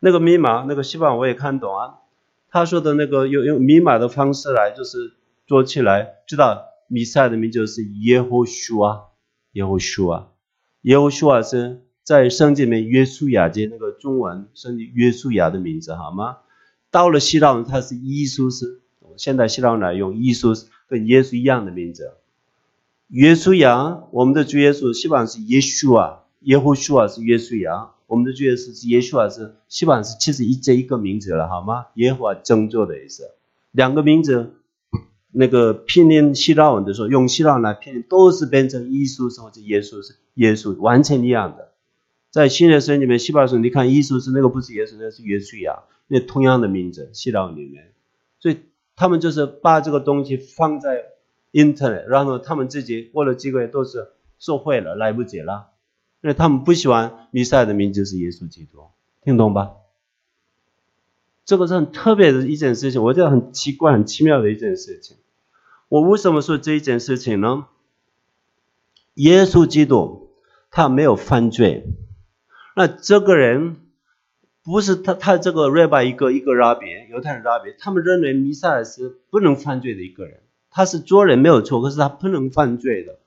[SPEAKER 1] 那个密码，那个希望我也看懂啊。他说的那个用用密码的方式来，就是做起来，知道弥赛的名就是耶和书啊。耶和书啊，耶和书啊是在圣经里面约书亚的那个中文圣经约书亚的名字好吗？到了希腊文，它是耶稣是，现在希腊来用耶稣跟耶稣一样的名字。约书亚，我们的主耶稣希望是耶稣啊，耶和书啊是约书亚，我们的主耶稣是耶稣啊是希望是其实一这一个名字了好吗？耶和华拯救的意思，两个名字。那个拼音希腊文的时候，用希腊来拼音都是变成耶稣是或者耶稣是耶稣，完全一样的。在新的圣经里面，希腊说你看耶稣是那个不是耶稣，那是约书亚，那同样的名字希腊文里面。所以他们就是把这个东西放在 Internet，然后他们自己过了几个月都是受贿了，来不及了，因为他们不喜欢弥赛的名字是耶稣基督，听懂吧？这个是很特别的一件事情，我觉得很奇怪、很奇妙的一件事情。我为什么说这一件事情呢？耶稣基督他没有犯罪，那这个人不是他，他这个瑞巴一个一个拉比犹太人拉比他们认为弥赛亚是不能犯罪的一个人，他是做人没有错，可是他不能犯罪的。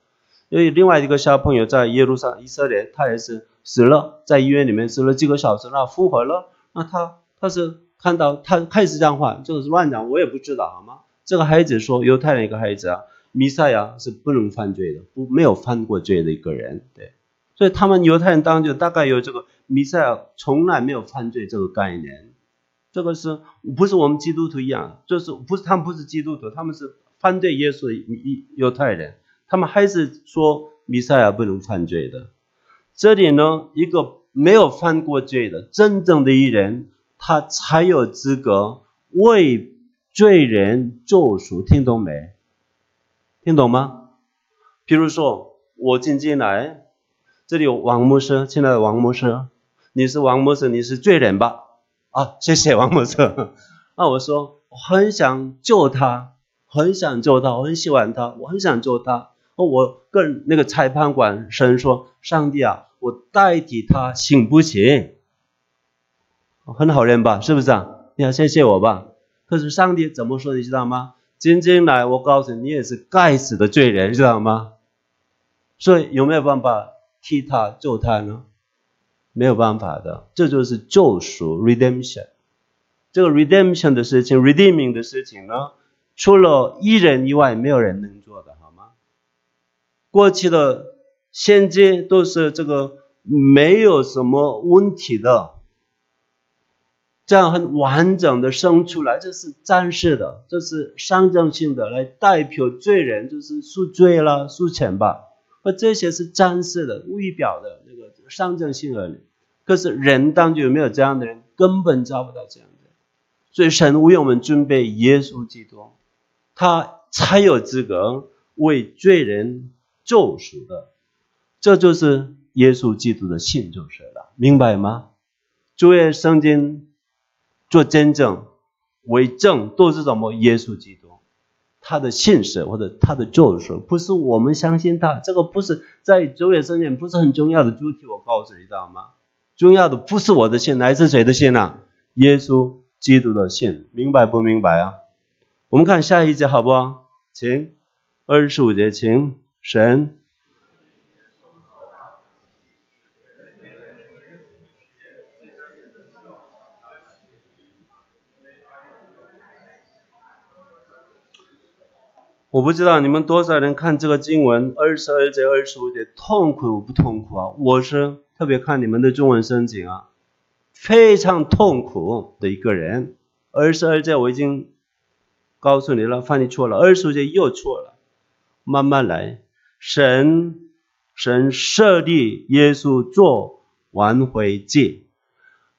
[SPEAKER 1] 因为另外一个小朋友在耶路撒以色列，他也是死了，在医院里面死了几个小时，那复活了，那他他是。看到他开始这样话，这个是乱讲，我也不知道，好吗？这个孩子说，犹太人一个孩子啊，弥赛亚是不能犯罪的，不没有犯过罪的一个人，对。所以他们犹太人当中大概有这个弥赛亚从来没有犯罪这个概念，这个是不是我们基督徒一样？就是不是他们不是基督徒，他们是反对耶稣的犹太人，他们还是说弥赛亚不能犯罪的。这里呢，一个没有犯过罪的真正的一人。他才有资格为罪人救赎，听懂没？听懂吗？比如说，我进进来，这里有王牧师，亲爱的王牧师，你是王牧师，你是罪人吧？啊，谢谢王牧师。那我说，我很想救他，很想救他，我很喜欢他，我很想救他。我跟那个裁判官神说：“上帝啊，我代替他行不行？”很好认吧，是不是啊？你要谢谢我吧。可是上帝怎么说，你知道吗？今天来，我告诉你，也是该死的罪人，知道吗？所以有没有办法替他救他呢？没有办法的，这就是救赎 （redemption）。这个 redemption 的事情，redeeming 的事情呢，除了一人以外，没有人能做的，过去的先知都是这个没有什么问题的。这样很完整的生出来，这是暂时的，这是象征性的，来代表罪人，就是赎罪了、赎钱吧。而这些是暂时的、微表的那个象征性而已。可是人当中有没有这样的人，根本找不到这样的。所以神为我们准备耶稣基督，他才有资格为罪人救赎的。这就是耶稣基督的信就是了，明白吗？诸位圣经。做真正为证都是什么？耶稣基督，他的信使或者他的救赎，不是我们相信他，这个不是在主耶稣面不是很重要的主题。我告诉你，知道吗？重要的不是我的信，来自谁的信啊？耶稣基督的信，明白不明白啊？我们看下一节好不好？请二十五节，请神。我不知道你们多少人看这个经文二十二节、二十五节痛苦不痛苦啊？我是特别看你们的中文圣经啊，非常痛苦的一个人。二十二节我已经告诉你了，翻译错了；二十五节又错了，慢慢来。神神设立耶稣做挽回祭，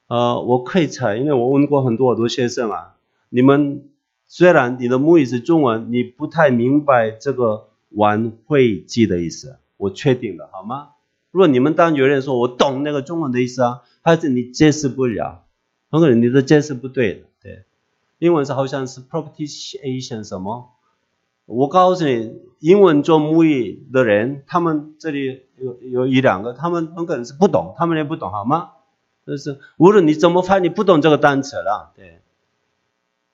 [SPEAKER 1] 呃，我可以猜，因为我问过很多很多先生啊，你们。虽然你的母语是中文，你不太明白这个晚会祭的意思，我确定了，好吗？如果你们当有人说我懂那个中文的意思啊，还是你解释不了，很可能你的解释不对的，对。英文是好像是 propitiation 什么？我告诉你，英文做母语的人，他们这里有有一两个，他们很可能是不懂，他们也不懂，好吗？就是无论你怎么翻，你不懂这个单词了，对。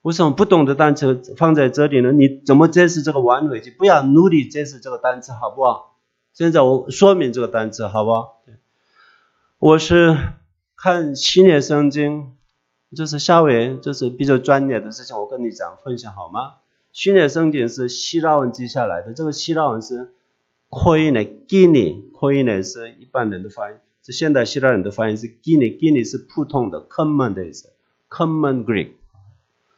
[SPEAKER 1] 为什么不懂的单词放在这里呢？你怎么解释这个完美句？不要努力解释这个单词，好不好？现在我说明这个单词，好不好？我是看新约圣经，就是下伟，就是比较专业的事情，我跟你讲分享好吗？新约圣经是希腊文记下来的，这个希腊文是 Koine，Gini，Koine 是一般人的发音，是现代希腊人的发音是 Gini，Gini 是普通的 common 的意思，common Greek。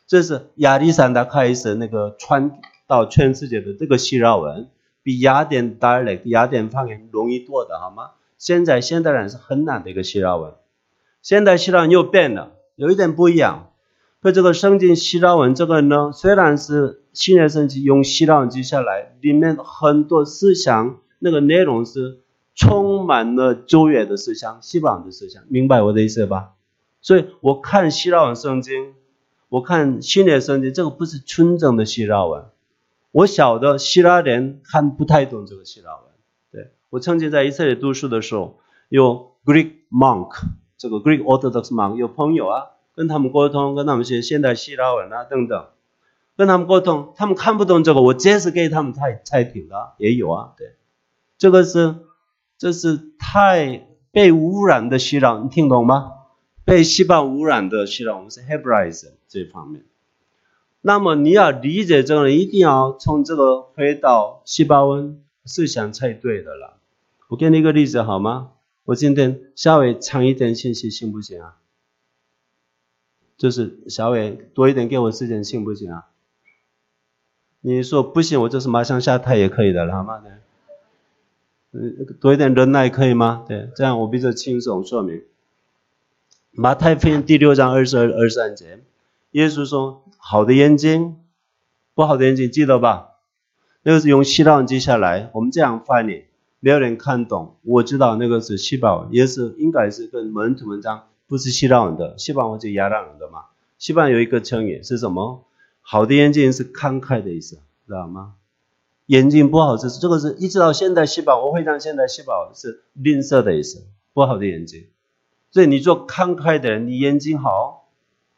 [SPEAKER 1] 这是亚历山大开始那个传到全世界的这个希腊文，比雅典 dialect 雅典方言容易多的，好吗？现在现代人是很难的一个希腊文，现代希腊文又变了，有一点不一样。可这个圣经希腊文这个呢，虽然是新约圣经用希腊文记下来，里面很多思想那个内容是充满了旧约的思想、希腊的思想，明白我的意思吧？所以我看希腊文圣经，我看新约圣经，这个不是纯正的希腊文。我晓得希腊人看不太懂这个希腊文。对我曾经在以色列读书的时候，有 Greek monk，这个 Greek Orthodox monk 有朋友啊，跟他们沟通，跟他们学现代希腊文啊等等，跟他们沟通，他们看不懂这个，我解释给他们才才听的也有啊。对，这个是这是太被污染的希腊，你听懂吗？被西方污染的希腊，我们是 Hebraism 这方面。那么你要理解这个人，一定要从这个回到细胞温思想才对的了。我给你一个例子好吗？我今天稍微长一点信息行不行啊？就是稍微多一点给我时间行不行啊？你说不行，我就是马上下台也可以的，好吗？嗯，多一点忍耐可以吗？对，这样我比较轻松说明。马太福音第六章二十二、二十三节。耶稣说：“好的眼睛，不好的眼睛，记得吧？那个是用希腊文记下来。我们这样翻译，没有人看懂。我知道那个是希腊文，也是应该是跟门徒文章不是希腊文的。希腊文是亚兰人的嘛？希腊有一个成语是什么？好的眼睛是慷慨的意思，知道吗？眼睛不好是这个是一直到现代细胞，我会让现代细胞是吝啬的意思，不好的眼睛。所以你做慷慨的人，你眼睛好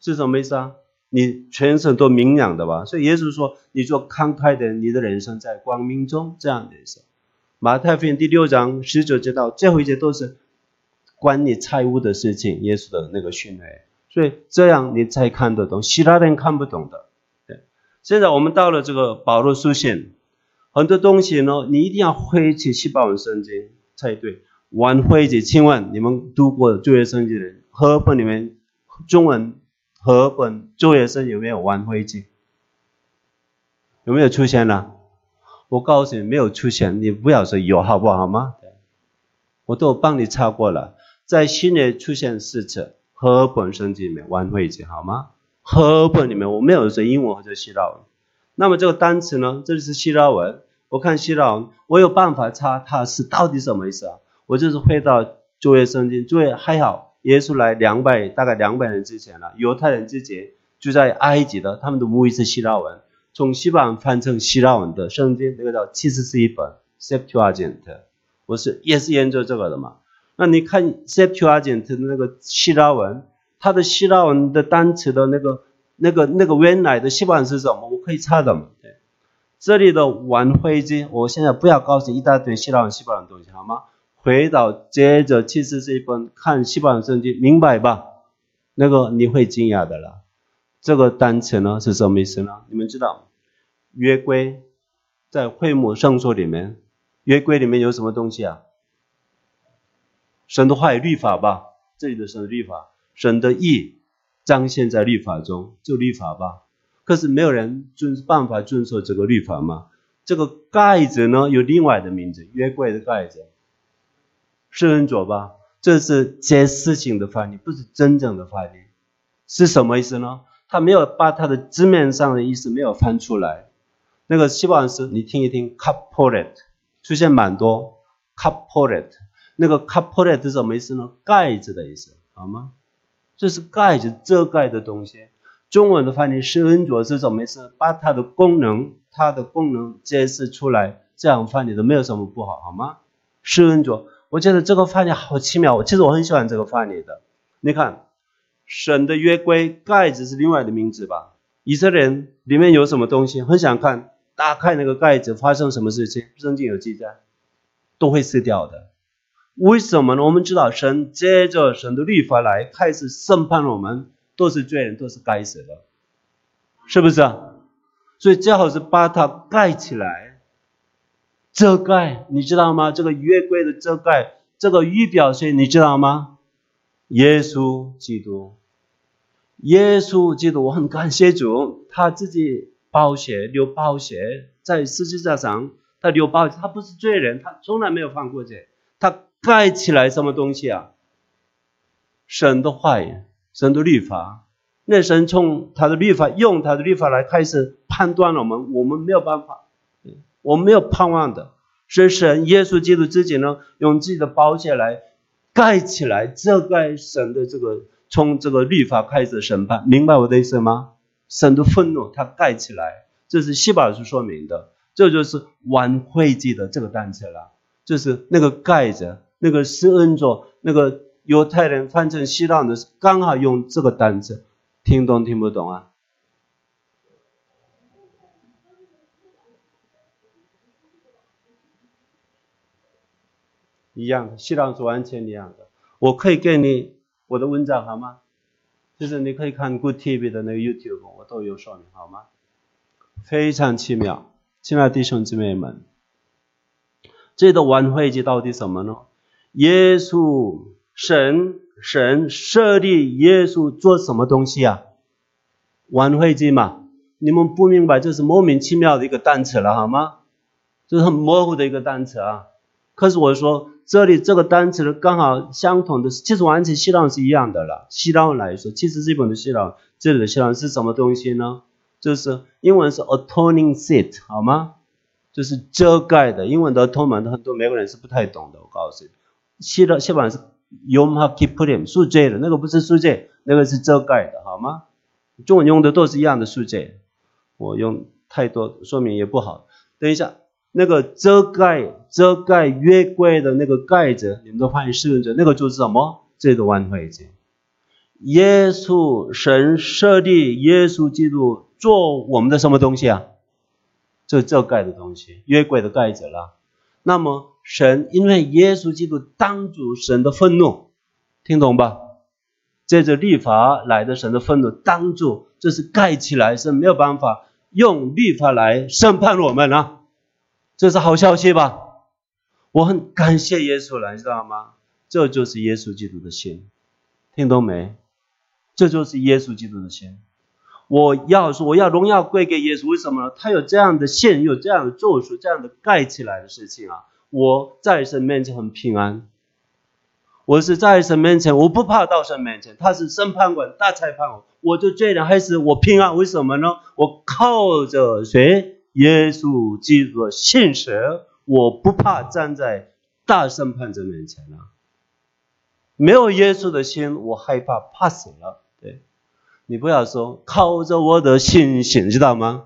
[SPEAKER 1] 是什么意思啊？”你全身都明亮的吧？所以耶稣说：“你做慷慨的人，你的人生在光明中。”这样的意思。马太福音第六章十九节到最后一节都是关你财务的事情，耶稣的那个训诲。所以这样你才看得懂，其他人看不懂的。现在我们到了这个保罗书信，很多东西呢，你一定要回去去保文圣经才对。晚会节，请问你们读过旧约圣经的人，和本里面中文？和本就业生有没有玩回记？有没有出现呢？我告诉你没有出现，你不要说有好不好吗？我都帮你查过了，在新的出现四次，和本圣经里面玩回记好吗？和本里面我没有说英文或者希腊文。那么这个单词呢？这里是希腊文，我看希腊文，我有办法查它是到底什么意思啊？我就是回到作业圣经，作业还好。耶稣来两百大概两百年之前了，犹太人之前就在埃及的，他们的母语是希腊文，从希腊文翻成希腊文的圣经，那个叫七十四一本 Septuagint，我是也是研究这个的嘛。那你看 Septuagint 的那个希腊文，它的希腊文的单词的那个那个那个原来的希腊文是什么？我可以查的嘛。对，这里的玩飞机，我现在不要告诉你一大堆希腊文、希腊文东西，好吗？回到接着其实这一本看希腊文圣经，明白吧？那个你会惊讶的了。这个单词呢是什么意思呢？你们知道，约规在会幕圣所里面，约规里面有什么东西啊？神的话语律法吧，这里的神的律法，神的意彰显在律法中，就律法吧。可是没有人遵办法遵守这个律法吗？这个盖子呢有另外的名字，约柜的盖子。是恩佐吧？这是解释性的翻译，不是真正的翻译。是什么意思呢？他没有把他的字面上的意思没有翻出来。那个希望是你听一听 c u p o r a t e 出现蛮多 c u p o r a t e 那个 c u p o r a t e 是什么意思呢？盖子的意思，好吗？这是盖子遮盖的东西。中文的翻译是恩佐是什么意思？把它的功能，它的功能解释出来，这样翻译都没有什么不好，好吗？是恩佐。我觉得这个翻译好奇妙，其实我很喜欢这个翻译的。你看，神的约规盖子是另外的名字吧？以色列人里面有什么东西？很想看，打开那个盖子，发生什么事情？圣经有记载，都会撕掉的。为什么呢？我们知道，神接着神的律法来开始审判我们，都是罪人，都是该死的，是不是？所以最好是把它盖起来。遮盖，你知道吗？这个约柜的遮盖，这个预表谁？你知道吗？耶稣基督，耶稣基督，我很感谢主，他自己包血流包血，在十字架上，他流包血，他不是罪人，他从来没有犯过罪，盖起来什么东西啊？神的话语，神的律法，那神从他的律法，用他的律法来开始判断了我们，我们没有办法，我们没有盼望的。所以神耶稣基督自己呢，用自己的宝血来盖起来，遮盖神的这个从这个律法开始审判，明白我的意思吗？神的愤怒他盖起来，这是希伯来书说明的，这就是晚会记的这个单词了，就是那个盖着，那个施恩座，那个犹太人翻成希腊的，刚好用这个单词，听懂听不懂啊？一样的，希腊是完全一样的。我可以给你我的文章好吗？就是你可以看 Good TV 的那个 YouTube，我都有说明好吗？非常奇妙，亲爱的弟兄姊妹们，这个晚会节到底什么呢？耶稣神神设立耶稣做什么东西啊？晚会节嘛，你们不明白，这是莫名其妙的一个单词了好吗？这是很模糊的一个单词啊。可是我说。这里这个单词，刚好相同的，其实完全希腊是一样的了。希腊来说，其实日本的希腊，这里的希腊是什么东西呢？就是英文是 atoning seat，好吗？就是遮盖的。英文的 atonement 很多美国人是不太懂的，我告诉你，希腊希腊是 yom ha'kipurim，赎罪的那个不是赎罪，那个是遮盖的，好吗？中文用的都是一样的赎罪，我用太多说明也不好。等一下。那个遮盖遮盖月柜的那个盖子，你们都发现是用着那个就是什么？这个万会节。耶稣神设立耶稣基督做我们的什么东西啊？这遮盖的东西，约柜的盖子了。那么神因为耶稣基督当主神的愤怒，听懂吧？这着律法来的神的愤怒当主，这是盖起来是没有办法用律法来审判我们啊。这是好消息吧？我很感谢耶稣了，你知道吗？这就是耶稣基督的心，听懂没？这就是耶稣基督的心。我要说，我要荣耀归给耶稣，为什么呢？他有这样的线，有这样的咒术，这样的盖起来的事情啊！我在神面前很平安，我是在神面前，我不怕到神面前，他是审判官、大裁判官，我就这样还是我平安？为什么呢？我靠着谁？耶稣基督的信实，我不怕站在大审判者面前了！没有耶稣的心，我害怕，怕死了。对，你不要说靠着我的信心，知道吗？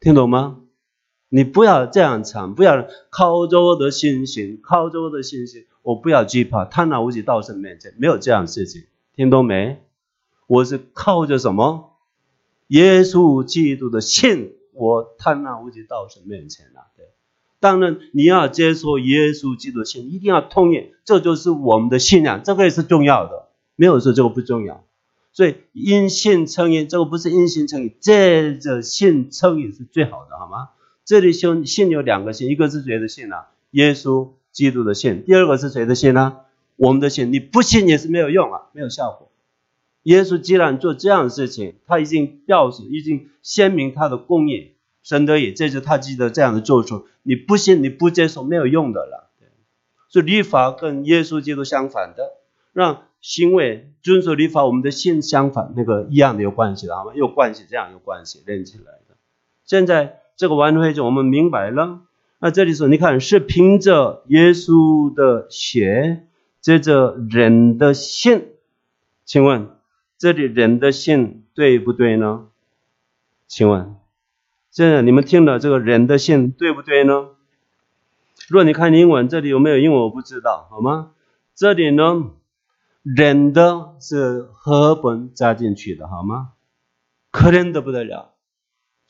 [SPEAKER 1] 听懂吗？你不要这样唱，不要靠着我的信心，靠着我的信心，我不要惧怕，贪婪无极到神面前，没有这样的事情，听懂没？我是靠着什么？耶稣基督的信。我贪婪无极到神面前了，对，当然你要接受耶稣基督的信，一定要同意，这就是我们的信仰，这个也是重要的，没有说这个不重要。所以因信称义，这个不是因信称义，这着信称义是最好的，好吗？这里信信有两个信，一个是谁的信呢？耶稣基督的信，第二个是谁的信呢？我们的信，你不信也是没有用啊，没有效果。耶稣既然做这样的事情，他已经表示，已经鲜明他的供应，神得以，这是他记得这样的做出。你不信，你不接受，没有用的了。所以律法跟耶稣基督相反的，让行为遵守律法，我们的信相反，那个一样的有关系的，好吗？有关系，这样有关系连起来的。现在这个完会就我们明白了。那这里说，你看是凭着耶稣的血，接着人的信，请问？这里人的信对不对呢？请问，现在你们听了这个人的信对不对呢？如果你看英文，这里有没有英文我不知道，好吗？这里呢，人的是和本加进去的，好吗？可怜的不得了，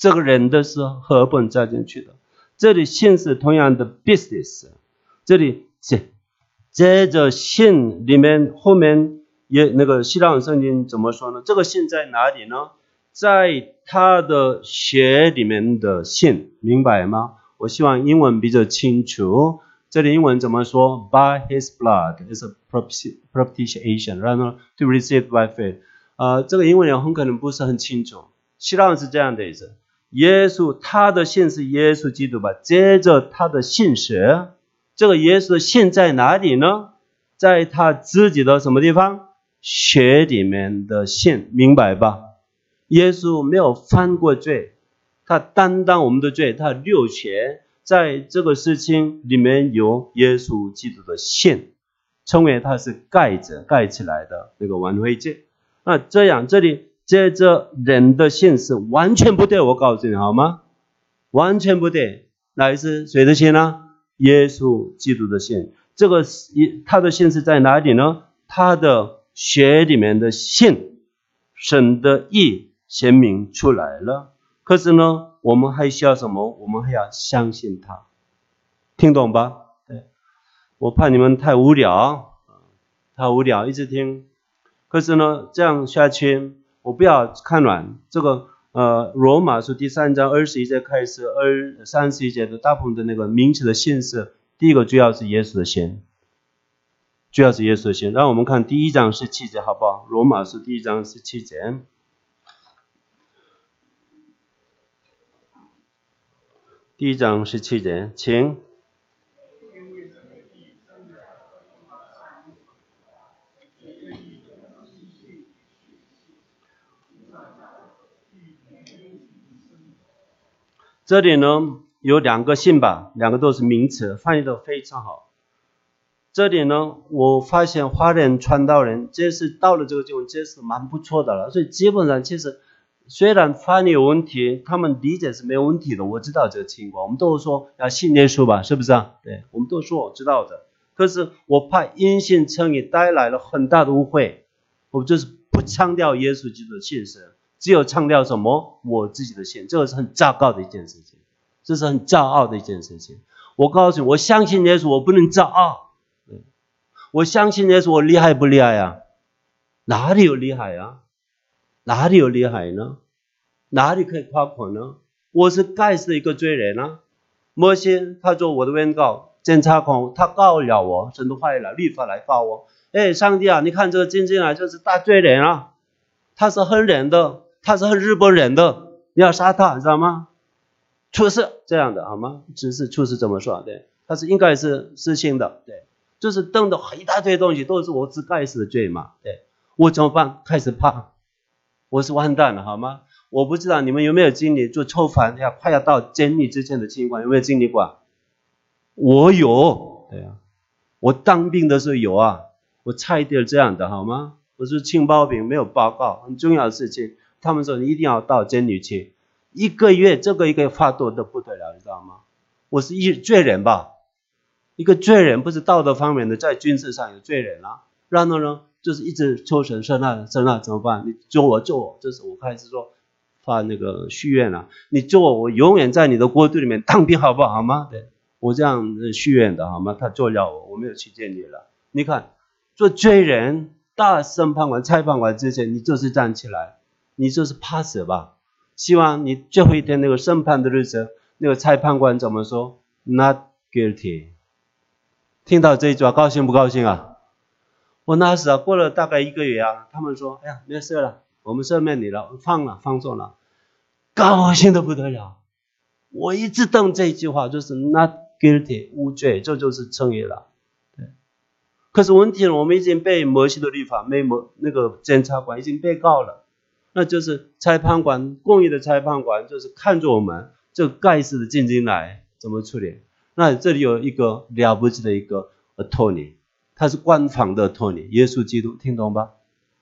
[SPEAKER 1] 这个人的是合本加进去的。这里信是同样的 business，这里接接着信里面后面。也那个希腊圣经怎么说呢？这个信在哪里呢？在他的血里面的信，明白吗？我希望英文比较清楚。这里英文怎么说？By His blood is a propitiation, rather to receive by faith。呃，这个英文也很可能不是很清楚。希腊是这样的意思：耶稣他的信是耶稣基督吧？接着他的信是这个耶稣的信在哪里呢？在他自己的什么地方？血里面的信，明白吧？耶稣没有犯过罪，他担当我们的罪，他流血，在这个事情里面有耶稣基督的信，称为他是盖着盖起来的那个挽回戒。那这样这里接着人的线是完全不对，我告诉你好吗？完全不对，哪一是谁的线呢？耶稣基督的线。这个一他的线是在哪里呢？他的血里面的信，神的意。显明出来了，可是呢，我们还需要什么？我们还要相信他，听懂吧？对，我怕你们太无聊，太无聊，一直听。可是呢，这样下去，我不要看软。这个呃，罗马书第三章二十一节开始，二三十一节的大部分的那个名词的信息，第一个主要是耶稣的先，主要是耶稣的先。让我们看第一章十七节，好不好？罗马书第一章十七节。第一章十七节，请。这里呢有两个信吧，两个都是名词，翻译的非常好。这里呢，我发现华人传道人这是到了这个地方，这是蛮不错的了，所以基本上其实。虽然翻译有问题，他们理解是没有问题的。我知道这个情况，我们都说要信耶稣吧，是不是啊？对，我们都说我知道的。可是我怕因信称义带来了很大的误会，我就是不强调耶稣基督的信实，只有唱掉什么我自己的信，这个是很糟糕的一件事情，这是很骄傲的一件事情。我告诉你，我相信耶稣，我不能骄傲。我相信耶稣，我厉害不厉害呀？哪里有厉害呀？哪里有厉害呢？哪里可以夸口呢？我是盖世的一个罪人啊！摩西他做我的原告，检察官他告了我，神都坏了，律法来告我。哎，上帝啊，你看这个金进来就是大罪人啊！他是恨人的，他是日本人的，你要杀他，知道吗？出事这样的好吗？只是出事怎么说？对，他是应该是实行的，对，就是瞪的一大堆东西都是我自盖世的罪嘛，对我怎么办？开始怕。我是完蛋了，好吗？我不知道你们有没有经历做囚犯要快要到监狱之前的情况，有没有经历过？我有，对呀，我当兵的时候有啊，我差一点这样的，好吗？我是情报兵，没有报告，很重要的事情，他们说你一定要到监狱去，一个月这个一个发多的不得了，你知道吗？我是一罪人吧？一个罪人不是道德方面的，在军事上有罪人啊，然后呢？就是一直抽神说那说那怎么办？你救我救我！这是我开始说发那个许愿了。你救我，我永远在你的国度里面当兵，好不好？好吗？对我这样许愿的，好吗？他救了我，我没有去见你了。你看，做罪人大审判官、裁判官之前，你就是站起来，你就是怕死吧？希望你最后一天那个审判的日子，那个裁判官怎么说？Not guilty。听到这一句话，高兴不高兴啊？我那时啊，过了大概一个月啊，他们说：“哎呀，没事了，我们赦免你了，放了，放纵了，高兴的不得了。”我一直等这句话，就是 “not guilty”，无罪，这就是成义了。对。可是问题，我们已经被摩西的律法，没摩那个检察官已经被告了，那就是裁判官，公义的裁判官，就是看着我们这个盖世的进进来怎么处理？那这里有一个了不起的一个 attorney。他是官方的托尼，耶稣基督，听懂吧？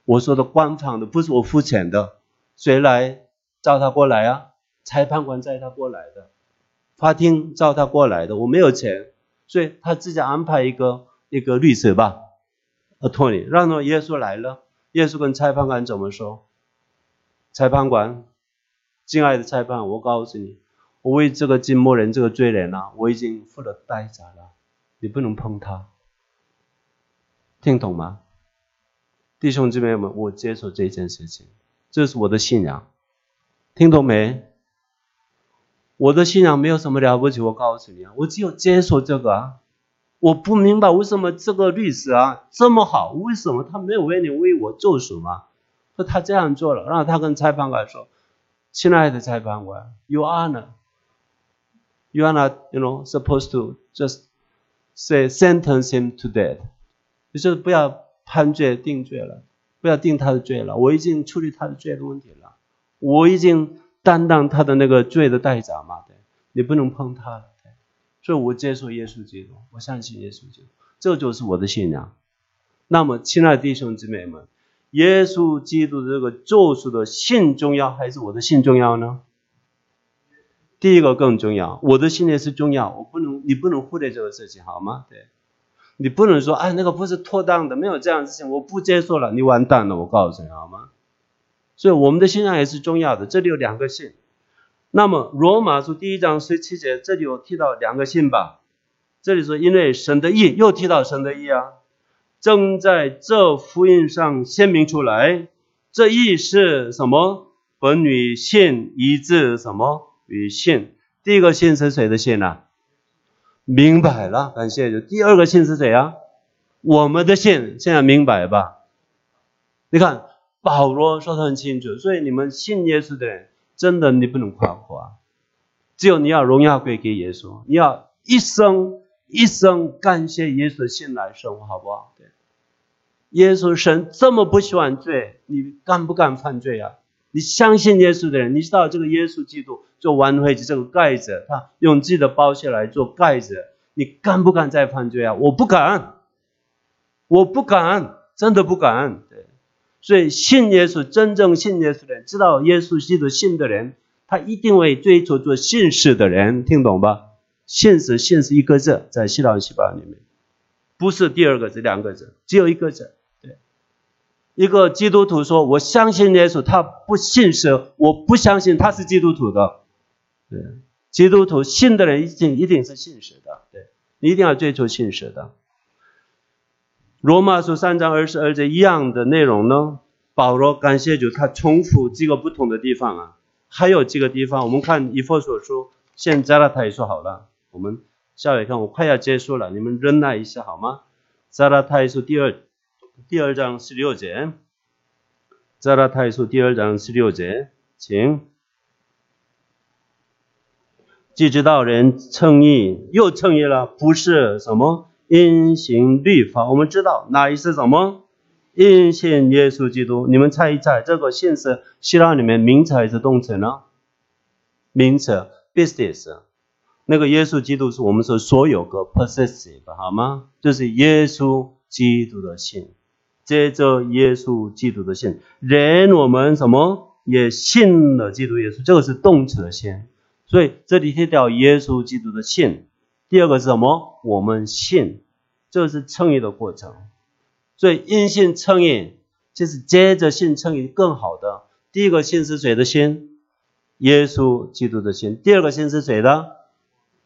[SPEAKER 1] 我说的官方的不是我付钱的，谁来叫他过来啊？裁判官叫他过来的，法庭叫他过来的，我没有钱，所以他自己安排一个一个律师吧，托尼，然后耶稣来了，耶稣跟裁判官怎么说？裁判官，亲爱的裁判，我告诉你，我为这个金默人这个罪人啊，我已经付了代价了，你不能碰他。听懂吗，弟兄姊妹们？我接受这件事情，这是我的信仰。听懂没？我的信仰没有什么了不起，我告诉你啊，我只有接受这个啊。我不明白为什么这个律师啊这么好，为什么他没有为你为我做什么？说他这样做了，然后他跟裁判官说：“亲爱的裁判官，You are not, you are not, you know, supposed to just say sentence him to death。”就是不要判决定罪了，不要定他的罪了，我已经处理他的罪的问题了，我已经担当他的那个罪的代价嘛，对，你不能碰他了，所以我接受耶稣基督，我相信耶稣基督，这就是我的信仰。那么，亲爱的弟兄姊妹们，耶稣基督这个救赎的信重要还是我的信重要呢？第一个更重要，我的信念是重要，我不能，你不能忽略这个事情，好吗？对，你不能说，哎，那个不是妥当的，没有这样的事情，我不接受了，你完蛋了，我告诉你，好吗？所以我们的信仰也是重要的。这里有两个信，那么罗马书第一章十七节，这里有提到两个信吧？这里说，因为神的意，又提到神的意啊，正在这福音上显明出来，这意是什么？本与信一致，什么？与信，第一个信是谁的信呢？明白了，感谢。第二个信是谁啊？我们的信，现在明白吧？你看保罗说的很清楚，所以你们信耶稣的人，真的你不能夸夸，只有你要荣耀归给耶稣，你要一生一生感谢耶稣信来生活，好不好？对，耶稣神这么不喜欢罪，你敢不敢犯罪啊？你相信耶稣的人，你知道这个耶稣基督做完会这个盖子，他用自己的包血来做盖子，你敢不敢再犯罪啊？我不敢，我不敢，真的不敢。对，所以信耶稣、真正信耶稣的人，知道耶稣基督信的人，他一定会追求做信事的人，听懂吧？信实信实一个字，在希腊细胞里面，不是第二个字、两个字，只有一个字。对一个基督徒说：“我相信耶稣，他不信神，我不相信他是基督徒的。”对，基督徒信的人一定一定是信神的。对，你一定要追求信神的。罗马书三章二十二节一样的内容呢？保罗感谢主，他重复几个不同的地方啊，还有几个地方，我们看以弗所书，现在了他也说好了，我们下来看，我快要结束了，你们忍耐一下好吗？加拉太书第二。第二章十六节，加拉太书第二章十六节，请。既知道人称义，又称义了，不是什么因行律法。我们知道哪一是什么？因信耶稣基督。你们猜一猜，这个信是希腊里面名词还是动词呢？名词，business。那个耶稣基督是我们说所有个 possessive，好吗？就是耶稣基督的信。接着耶稣基督的信，人我们什么也信了基督耶稣，这个是动词的信，所以这里提到耶稣基督的信。第二个是什么？我们信，这是称义的过程。所以因信称义，就是接着信称义更好的。第一个信是谁的信？耶稣基督的信。第二个信是谁的？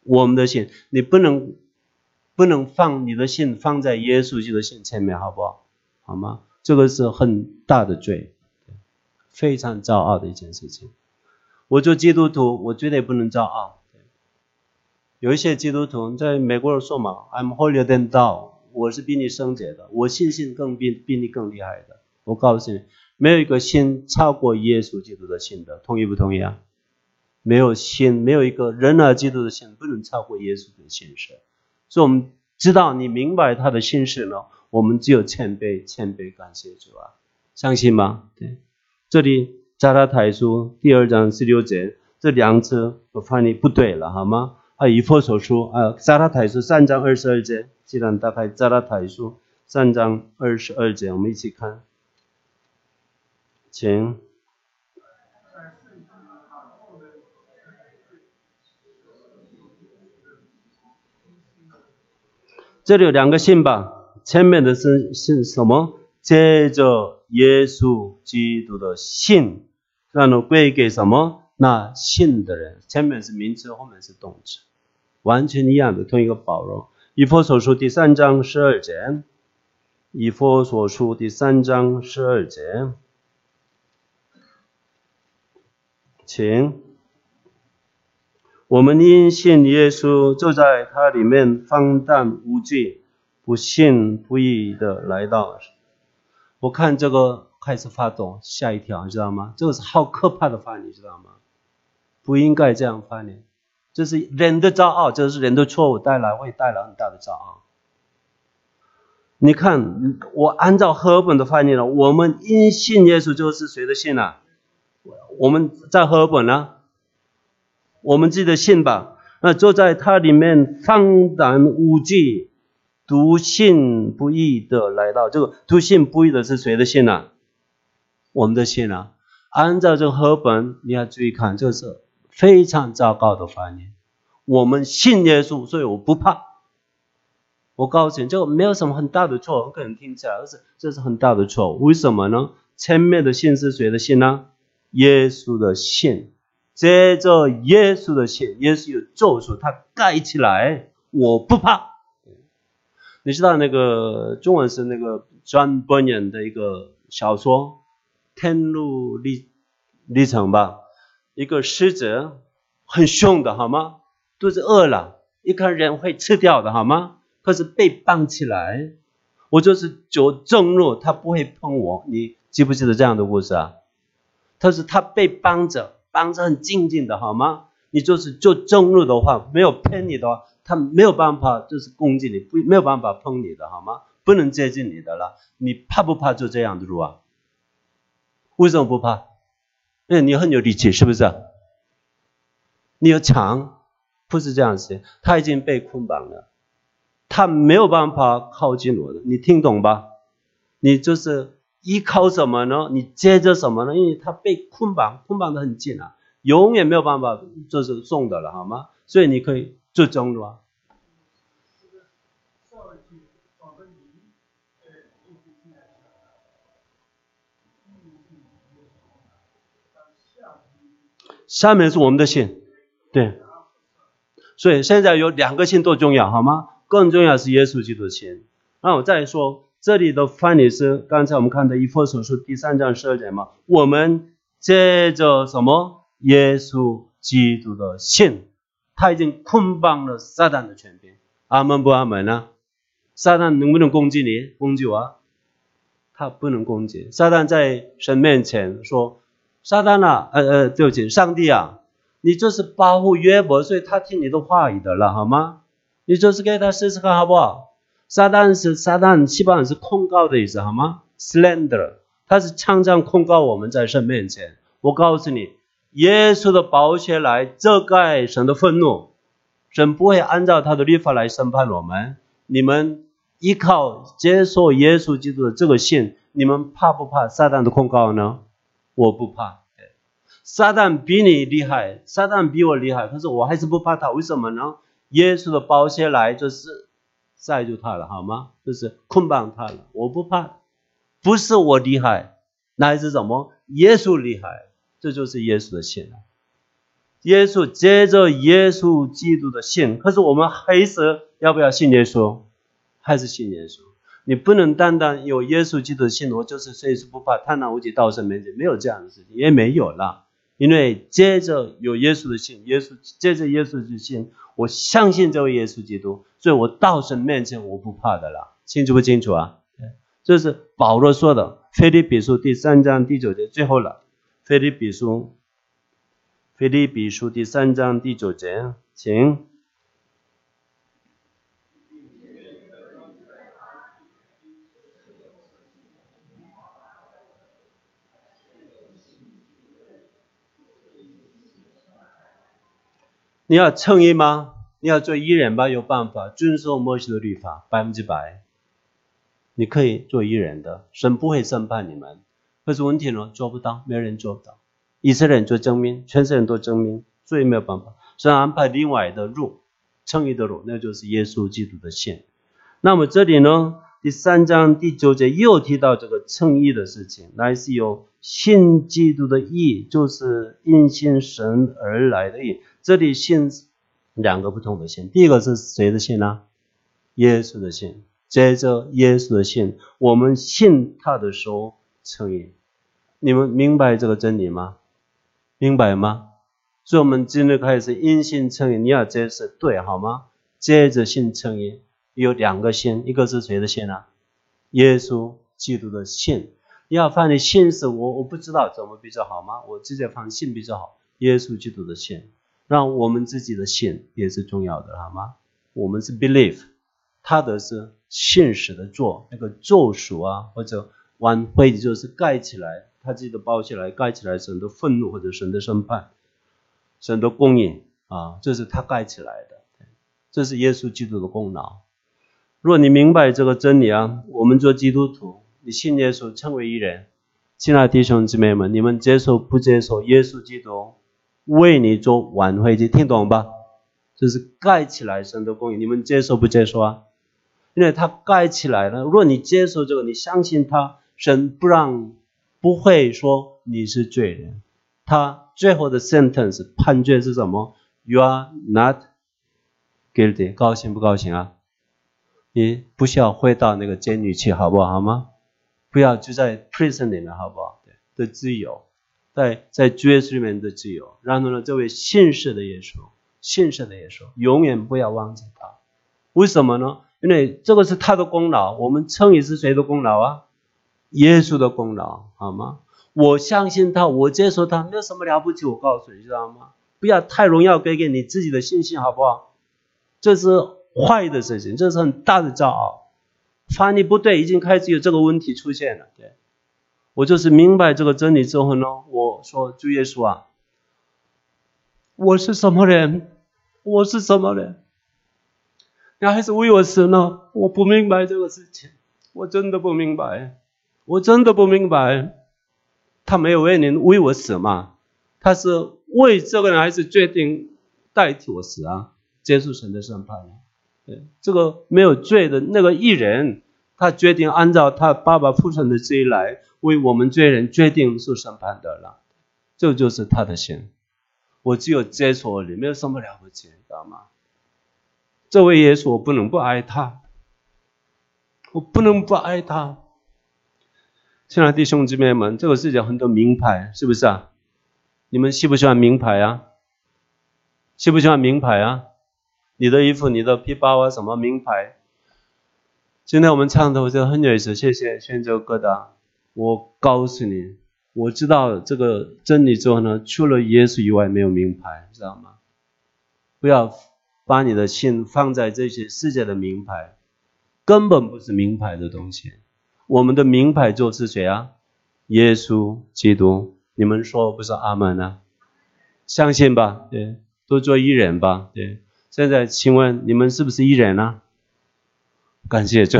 [SPEAKER 1] 我们的信。你不能不能放你的信放在耶稣基督的信前面，好不好？好吗？这个是很大的罪，非常骄傲的一件事情。我做基督徒，我绝对不能骄傲。有一些基督徒在美国人说嘛，I'm holier than thou，我是比你圣洁的，我信心更比比你更厉害的。我告诉你，没有一个信超过耶稣基督的信的，同意不同意啊？没有信，没有一个人啊，基督的信不能超过耶稣的信实。所以我们知道，你明白他的心事呢？我们只有谦卑，谦卑感谢主啊，相信吗？对，这里加拉太书第二章十六节，这两次我翻译不对了，好吗？啊，以佛所书啊，加拉太书三章二十二节，既然打开加拉太书三章二十二节，我们一起看，请。这里有两个信吧。前面的是是什么？接着耶稣基督的信，然后归给什么？那信的人。前面是名词，后面是动词，完全一样的，同一个包容。以佛所书第三章十二节，以佛所书第三章十二节，请我们因信耶稣，就在他里面放荡无惧。不信不义的来到，我看这个开始发抖，吓一跳，你知道吗？这个是好可怕的话，你知道吗？不应该这样翻译，这是人的骄傲，这是人的错误带来会带来很大的骄傲。你看，我按照和本的翻译了，我们因信耶稣就是谁的信啊？我们在和本呢，我们自己的信吧。那坐在它里面放胆无惧，笃信不疑的来到。这个笃信不疑的是谁的信呢？我们的信啊。按照这个和本，你要注意看，这是非常糟糕的翻译。我们信耶稣，所以我不怕。我告诉你，这个没有什么很大的错，我可能听起来，而是这是很大的错。为什么呢？前面的信是谁的信呢？耶稣的信，接着耶稣的血，耶稣有咒术，他盖起来，我不怕。你知道那个中文是那个 John Bunyan 的一个小说《天路历历程》吧？一个狮子很凶的，好吗？肚子饿了，一看人会吃掉的，好吗？可是被绑起来，我就是走正路，他不会碰我。你记不记得这样的故事啊？他是他被绑着，绑着很静静的，好吗？你就是做正路的话，没有骗你的话，他没有办法就是攻击你，不没有办法碰你的，好吗？不能接近你的了。你怕不怕就这样的路啊？为什么不怕？因为你很有力气，是不是？你有强。不是这样子，他已经被捆绑了，他没有办法靠近我的，你听懂吧？你就是依靠什么呢？你接着什么呢？因为他被捆绑，捆绑的很紧啊，永远没有办法就是送的了，好吗？所以你可以做中路啊。下面是我们的信，对。所以现在有两个信都重要，好吗？更重要是耶稣基督的信。那我再说，这里的翻译是刚才我们看的《以弗所书》第三章十二节嘛？我们接着什么？耶稣基督的信，他已经捆绑了撒旦的权柄。阿门不阿门呢？撒旦能不能攻击你？攻击我？他不能攻击。撒旦在神面前说：“撒旦啊，呃呃，对不起，上帝啊。”你这是保护约伯，所以他听你的话语的了，好吗？你这是给他试试看，好不好？撒旦是撒旦，基本上是控告的意思，好吗？Slender，他是常常控告我们在神面前。我告诉你，耶稣的宝血来遮盖神的愤怒，神不会按照他的律法来审判我们。你们依靠接受耶稣基督的这个信，你们怕不怕撒旦的控告呢？我不怕。撒旦比你厉害，撒旦比我厉害，可是我还是不怕他，为什么呢？耶稣的宝血来就是塞住他了，好吗？就是捆绑他了，我不怕，不是我厉害，乃是什么？耶稣厉害，这就是耶稣的信耶稣接着耶稣基督的信，可是我们还是要不要信耶稣？还是信耶稣？你不能单单有耶稣基督的信，我就是随时不怕，贪婪无极，道生门，没有这样的事情，也没有了。因为接着有耶稣的信，耶稣接着耶稣的信，我相信这位耶稣基督，所以我到神面前我不怕的啦，清楚不清楚啊？这是保罗说的，《腓立比书》第三章第九节最后了，《腓立比书》《腓立比书》第三章第九节，请。你要称义吗？你要做义人吧？有办法遵守摩西的律法，百分之百，你可以做义人的，神不会审判你们。可是问题呢，做不到，没有人做不到。以色列人做证明，全世界人都证明，所以没有办法。神安排另外的路，称义的路，那就是耶稣基督的线。那么这里呢，第三章第九节又提到这个称义的事情，乃是有信基督的义，就是因信神而来的义。这里信两个不同的信，第一个是谁的信呢？耶稣的信。接着耶稣的信，我们信他的时候称义。你们明白这个真理吗？明白吗？所以，我们今日开始因信称义，你要接受对好吗？接着信称义有两个信，一个是谁的信呢？耶稣基督的信。你要放的信是我我不知道怎么比较好吗？我直接放信比较好。耶稣基督的信。让我们自己的信也是重要的，好吗？我们是 believe，他的是现实的做那个咒术啊，或者挽回，就是盖起来，他自己的包起来，盖起来，神的愤怒或者神的审判，神的供应啊，这是他盖起来的，这是耶稣基督的功劳。如果你明白这个真理啊，我们做基督徒，你信耶稣成为一人，亲爱的弟兄姊妹们，你们接受不接受耶稣基督为你做挽回祭？听懂吧？就是盖起来神的供应，你们接受不接受啊？因为他盖起来了。如果你接受这个，你相信他，神不让，不会说你是罪人。他最后的 sentence 判决是什么？You are not guilty。高兴不高兴啊？你不需要回到那个监狱去，好不好？好吗？不要就在 prison 里面，好不好？对，的自由，在在耶稣里面的自由。然后呢，这位信实的耶稣，信实的耶稣，永远不要忘记他。为什么呢？因为这个是他的功劳，我们称也是谁的功劳啊？耶稣的功劳，好吗？我相信他，我接受他，没有什么了不起。我告诉你，知道吗？不要太荣耀给给你自己的信心，好不好？这是坏的事情，这是很大的骄傲。发你不对，已经开始有这个问题出现了。对我就是明白这个真理之后呢，我说主耶稣啊，我是什么人？我是什么人？你还是为我死呢？我不明白这个事情，我真的不明白，我真的不明白。他没有为您为我死吗？他是为这个人，还是决定代替我死啊？接受神的审判？对，这个没有罪的那个艺人，他决定按照他爸爸父神的旨意来为我们罪人决定受审判的了。这就是他的心。我只有接受你，没有什么了不起，知道吗？这位耶稣，我不能不爱他，我不能不爱他。亲爱的弟兄姊妹们，这个世界很多名牌，是不是啊？你们喜不喜欢名牌啊？喜不喜欢名牌啊？你的衣服、你的皮包啊，什么名牌？今天我们唱的我觉得很有意思，谢谢宣州哥的。我告诉你，我知道这个真理之后呢，除了耶稣以外，没有名牌，知道吗？不要。把你的心放在这些世界的名牌，根本不是名牌的东西。我们的名牌就是谁啊？耶稣基督。你们说不是阿门啊？相信吧，对，都做艺人吧，对。现在请问你们是不是艺人呢？感谢主，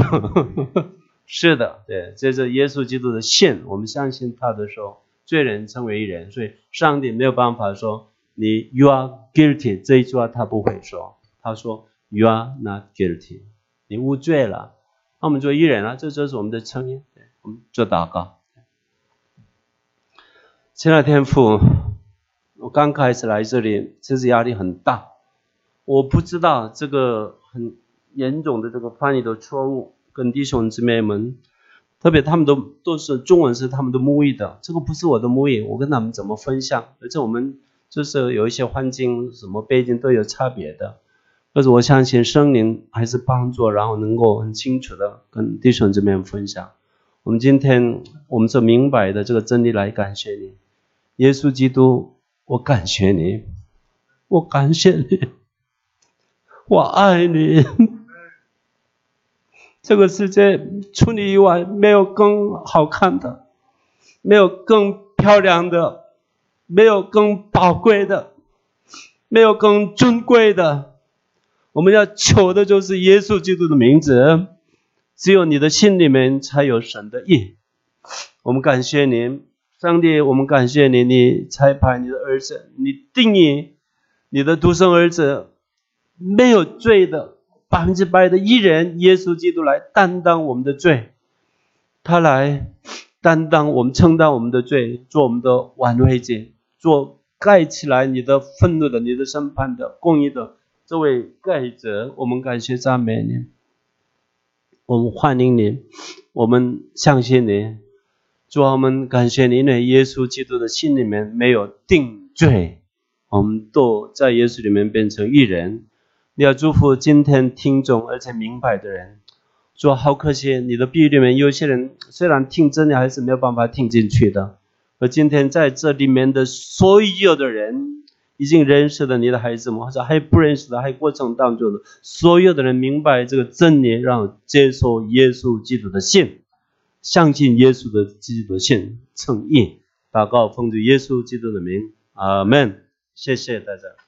[SPEAKER 1] 是的，对，这是耶稣基督的信。我们相信他的时候，罪人成为艺人，所以上帝没有办法说。你 you are guilty 这一句话他不会说，他说 you are not guilty，你无罪了。那我们做艺人啊，这就是我们的称音。我们做祷告。亲爱的天父，我刚开始来这里，其实压力很大。我不知道这个很严重的这个翻译的错误，跟弟兄姊妹们，特别他们都都是中文是他们的母语的，这个不是我的母语，我跟他们怎么分享？而且我们。就是有一些环境、什么背景都有差别的，但是我相信圣灵还是帮助，然后能够很清楚的跟弟兄姊妹分享。我们今天我们所明白的这个真理来感谢你，耶稣基督，我感谢你，我感谢你，我爱你。这个世界除你以外没有更好看的，没有更漂亮的。没有更宝贵的，没有更尊贵的，我们要求的就是耶稣基督的名字。只有你的心里面才有神的意。我们感谢您，上帝，我们感谢你，你裁判你的儿子，你定义你的独生儿子没有罪的百分之百的艺人，耶稣基督来担当我们的罪，他来担当我们承担我们的罪，做我们的挽回者。做盖起来你的愤怒的、你的审判的、公义的这位盖者，我们感谢赞美你，我们欢迎你，我们相信你，主啊，我们感谢你，因为耶稣基督的心里面没有定罪，我们都在耶稣里面变成一人。你要祝福今天听众而且明白的人，主好可惜，你的比喻里面有些人虽然听真理，还是没有办法听进去的。而今天在这里面的所有的人，已经认识了你的孩子们，或者还不认识的，还过程当中的所有的人明白这个真理，让接受耶稣基督的信，相信耶稣的基督的信，称义，祷告奉主耶稣基督的名，阿门。谢谢大家。